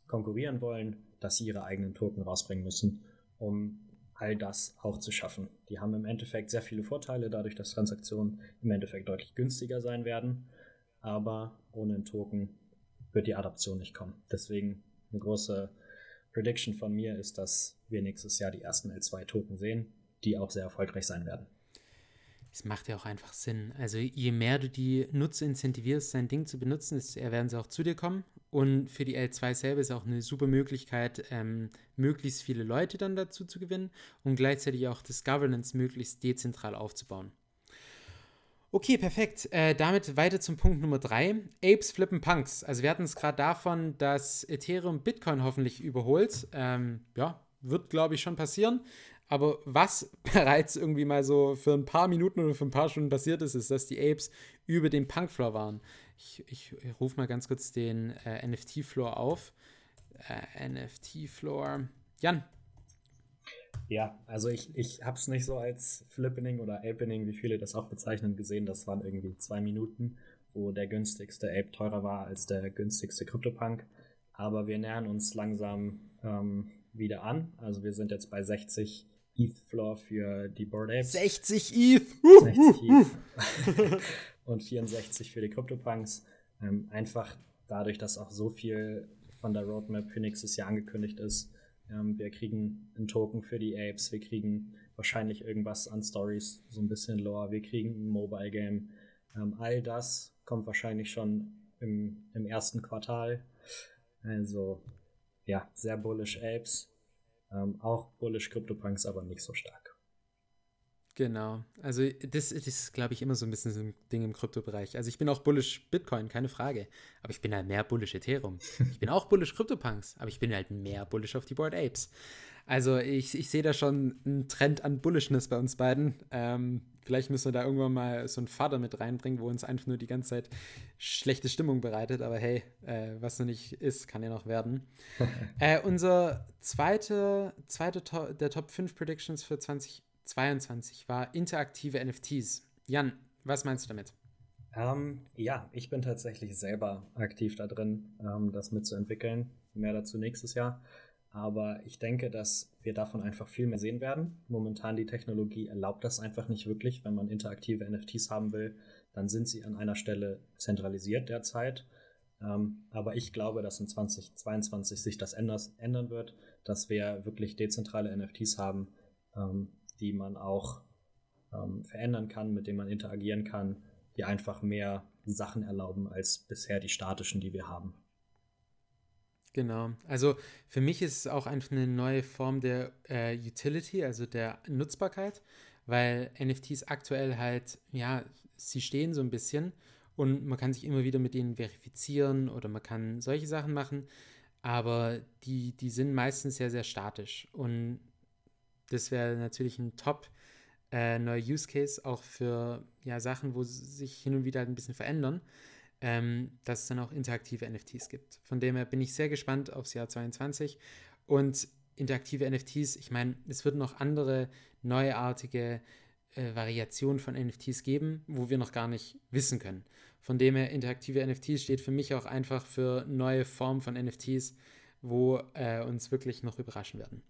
konkurrieren wollen, dass sie ihre eigenen Token rausbringen müssen, um all das auch zu schaffen. Die haben im Endeffekt sehr viele Vorteile, dadurch, dass Transaktionen im Endeffekt deutlich günstiger sein werden. Aber ohne einen Token wird die Adaption nicht kommen. Deswegen eine große Prediction von mir ist, dass wir nächstes Jahr die ersten L2-Token sehen, die auch sehr erfolgreich sein werden. Es macht ja auch einfach Sinn. Also je mehr du die Nutzer incentivierst, sein Ding zu benutzen, desto eher werden sie auch zu dir kommen. Und für die L2 selber ist auch eine super Möglichkeit, ähm, möglichst viele Leute dann dazu zu gewinnen und gleichzeitig auch das Governance möglichst dezentral aufzubauen. Okay, perfekt. Äh, damit weiter zum Punkt Nummer drei. Apes flippen Punks. Also wir hatten es gerade davon, dass Ethereum Bitcoin hoffentlich überholt. Ähm, ja, wird, glaube ich, schon passieren. Aber was <laughs> bereits irgendwie mal so für ein paar Minuten oder für ein paar Stunden passiert ist, ist, dass die Apes über den Punk-Floor waren. Ich, ich, ich rufe mal ganz kurz den äh, NFT-Floor auf. Äh, NFT-Floor. Jan. Ja, also ich, ich habe es nicht so als Flippening oder Apening, wie viele das auch bezeichnen, gesehen. Das waren irgendwie zwei Minuten, wo der günstigste Ape teurer war als der günstigste CryptoPunk. Aber wir nähern uns langsam ähm, wieder an. Also wir sind jetzt bei 60 ETH Floor für die Board Apes. 60 ETH! 60 ETH. und 64 für die CryptoPunks. Ähm, einfach dadurch, dass auch so viel von der Roadmap für nächstes Jahr angekündigt ist. Ähm, wir kriegen einen Token für die Apes, wir kriegen wahrscheinlich irgendwas an Stories, so ein bisschen Lore, wir kriegen ein Mobile Game. Ähm, all das kommt wahrscheinlich schon im, im ersten Quartal. Also ja, sehr bullish Apes. Ähm, auch bullish CryptoPunks, aber nicht so stark. Genau. Also das, das ist, glaube ich, immer so ein bisschen so ein Ding im Kryptobereich. Also ich bin auch bullish Bitcoin, keine Frage. Aber ich bin halt mehr bullish Ethereum. Ich bin auch bullish CryptoPunks, aber ich bin halt mehr bullish auf die Board Apes. Also ich, ich sehe da schon einen Trend an Bullishness bei uns beiden. Ähm, vielleicht müssen wir da irgendwann mal so einen Vater mit reinbringen, wo uns einfach nur die ganze Zeit schlechte Stimmung bereitet. Aber hey, äh, was noch nicht ist, kann ja noch werden. <laughs> äh, unser zweite, zweite to der Top 5 Predictions für 2020 22 war interaktive NFTs. Jan, was meinst du damit? Ähm, ja, ich bin tatsächlich selber aktiv da drin, ähm, das mitzuentwickeln. Mehr dazu nächstes Jahr. Aber ich denke, dass wir davon einfach viel mehr sehen werden. Momentan die Technologie erlaubt das einfach nicht wirklich. Wenn man interaktive NFTs haben will, dann sind sie an einer Stelle zentralisiert derzeit. Ähm, aber ich glaube, dass in 2022 sich das ändern wird, dass wir wirklich dezentrale NFTs haben, ähm, die man auch ähm, verändern kann, mit denen man interagieren kann, die einfach mehr Sachen erlauben als bisher die statischen, die wir haben. Genau. Also für mich ist es auch einfach eine neue Form der äh, Utility, also der Nutzbarkeit, weil NFTs aktuell halt, ja, sie stehen so ein bisschen und man kann sich immer wieder mit ihnen verifizieren oder man kann solche Sachen machen, aber die, die sind meistens sehr, sehr statisch und das wäre natürlich ein top äh, neuer Use Case, auch für ja, Sachen, wo sich hin und wieder halt ein bisschen verändern, ähm, dass es dann auch interaktive NFTs gibt. Von dem her bin ich sehr gespannt aufs Jahr 22. Und interaktive NFTs, ich meine, es wird noch andere neuartige äh, Variationen von NFTs geben, wo wir noch gar nicht wissen können. Von dem her, interaktive NFTs steht für mich auch einfach für neue Formen von NFTs, wo äh, uns wirklich noch überraschen werden.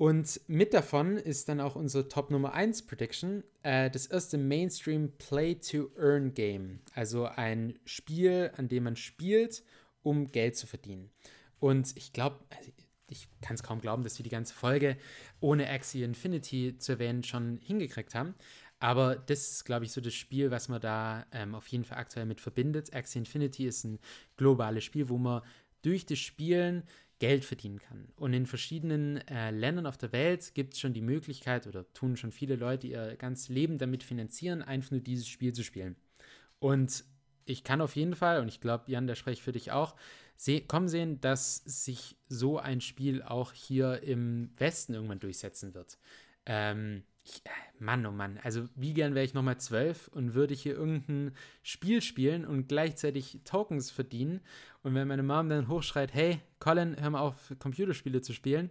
Und mit davon ist dann auch unsere Top Nummer 1 Prediction, äh, das erste Mainstream Play-to-Earn-Game. Also ein Spiel, an dem man spielt, um Geld zu verdienen. Und ich glaube, also ich kann es kaum glauben, dass wir die ganze Folge ohne Axie Infinity zu erwähnen schon hingekriegt haben. Aber das ist, glaube ich, so das Spiel, was man da ähm, auf jeden Fall aktuell mit verbindet. Axie Infinity ist ein globales Spiel, wo man durch das Spielen Geld verdienen kann. Und in verschiedenen äh, Ländern auf der Welt gibt es schon die Möglichkeit oder tun schon viele Leute ihr ganzes Leben damit finanzieren, einfach nur dieses Spiel zu spielen. Und ich kann auf jeden Fall, und ich glaube, Jan, der spricht für dich auch, seh kommen sehen, dass sich so ein Spiel auch hier im Westen irgendwann durchsetzen wird. Ähm, ich, äh, Mann, oh Mann, also wie gern wäre ich nochmal zwölf und würde ich hier irgendein Spiel spielen und gleichzeitig Tokens verdienen. Und wenn meine Mom dann hochschreit, hey, Colin, hör mal auf, Computerspiele zu spielen,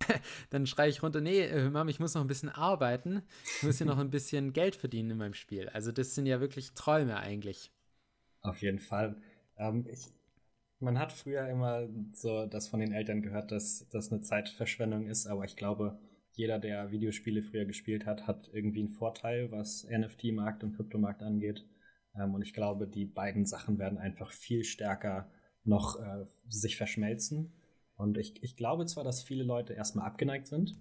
<laughs> dann schreie ich runter, nee, äh, Mom, ich muss noch ein bisschen arbeiten, ich muss hier noch ein bisschen <laughs> Geld verdienen in meinem Spiel. Also das sind ja wirklich Träume eigentlich. Auf jeden Fall. Ähm, ich, man hat früher immer so das von den Eltern gehört, dass das eine Zeitverschwendung ist, aber ich glaube, jeder, der Videospiele früher gespielt hat, hat irgendwie einen Vorteil, was NFT-Markt und Kryptomarkt angeht. Ähm, und ich glaube, die beiden Sachen werden einfach viel stärker noch äh, sich verschmelzen. Und ich, ich glaube zwar, dass viele Leute erstmal abgeneigt sind,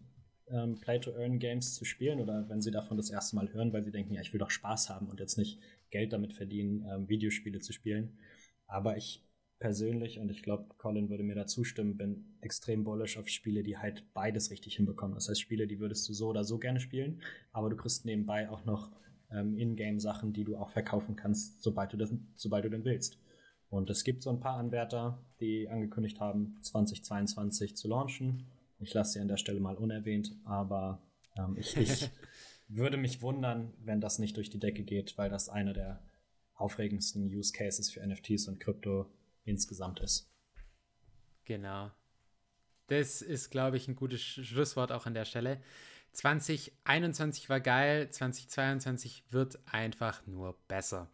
ähm, Play-to-Earn-Games zu spielen oder wenn sie davon das erste Mal hören, weil sie denken, ja, ich will doch Spaß haben und jetzt nicht Geld damit verdienen, ähm, Videospiele zu spielen. Aber ich persönlich, und ich glaube, Colin würde mir da zustimmen, bin extrem bullish auf Spiele, die halt beides richtig hinbekommen. Das heißt, Spiele, die würdest du so oder so gerne spielen, aber du kriegst nebenbei auch noch ähm, Ingame-Sachen, die du auch verkaufen kannst, sobald du, das, sobald du denn willst. Und es gibt so ein paar Anwärter, die angekündigt haben, 2022 zu launchen. Ich lasse sie an der Stelle mal unerwähnt, aber ähm, ich, ich <laughs> würde mich wundern, wenn das nicht durch die Decke geht, weil das einer der aufregendsten Use Cases für NFTs und Krypto insgesamt ist. Genau. Das ist, glaube ich, ein gutes Schlusswort auch an der Stelle. 2021 war geil, 2022 wird einfach nur besser.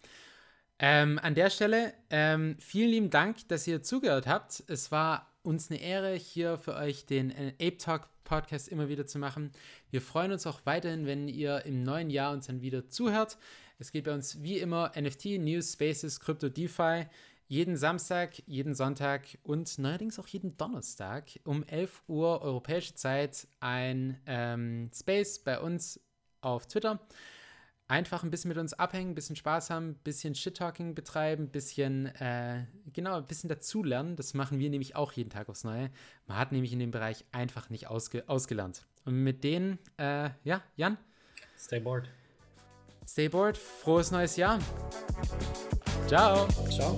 Ähm, an der Stelle ähm, vielen lieben Dank, dass ihr zugehört habt. Es war uns eine Ehre, hier für euch den äh, Ape Talk Podcast immer wieder zu machen. Wir freuen uns auch weiterhin, wenn ihr im neuen Jahr uns dann wieder zuhört. Es geht bei uns wie immer NFT, News, Spaces, Crypto, DeFi jeden Samstag, jeden Sonntag und neuerdings auch jeden Donnerstag um 11 Uhr europäische Zeit ein ähm, Space bei uns auf Twitter. Einfach ein bisschen mit uns abhängen, ein bisschen Spaß haben, ein bisschen Shit-Talking betreiben, ein bisschen, äh, genau, ein bisschen dazulernen. Das machen wir nämlich auch jeden Tag aufs Neue. Man hat nämlich in dem Bereich einfach nicht ausge ausgelernt. Und mit denen, äh, ja, Jan? Stay bored. Stay bored. Frohes neues Jahr. Ciao. Ciao.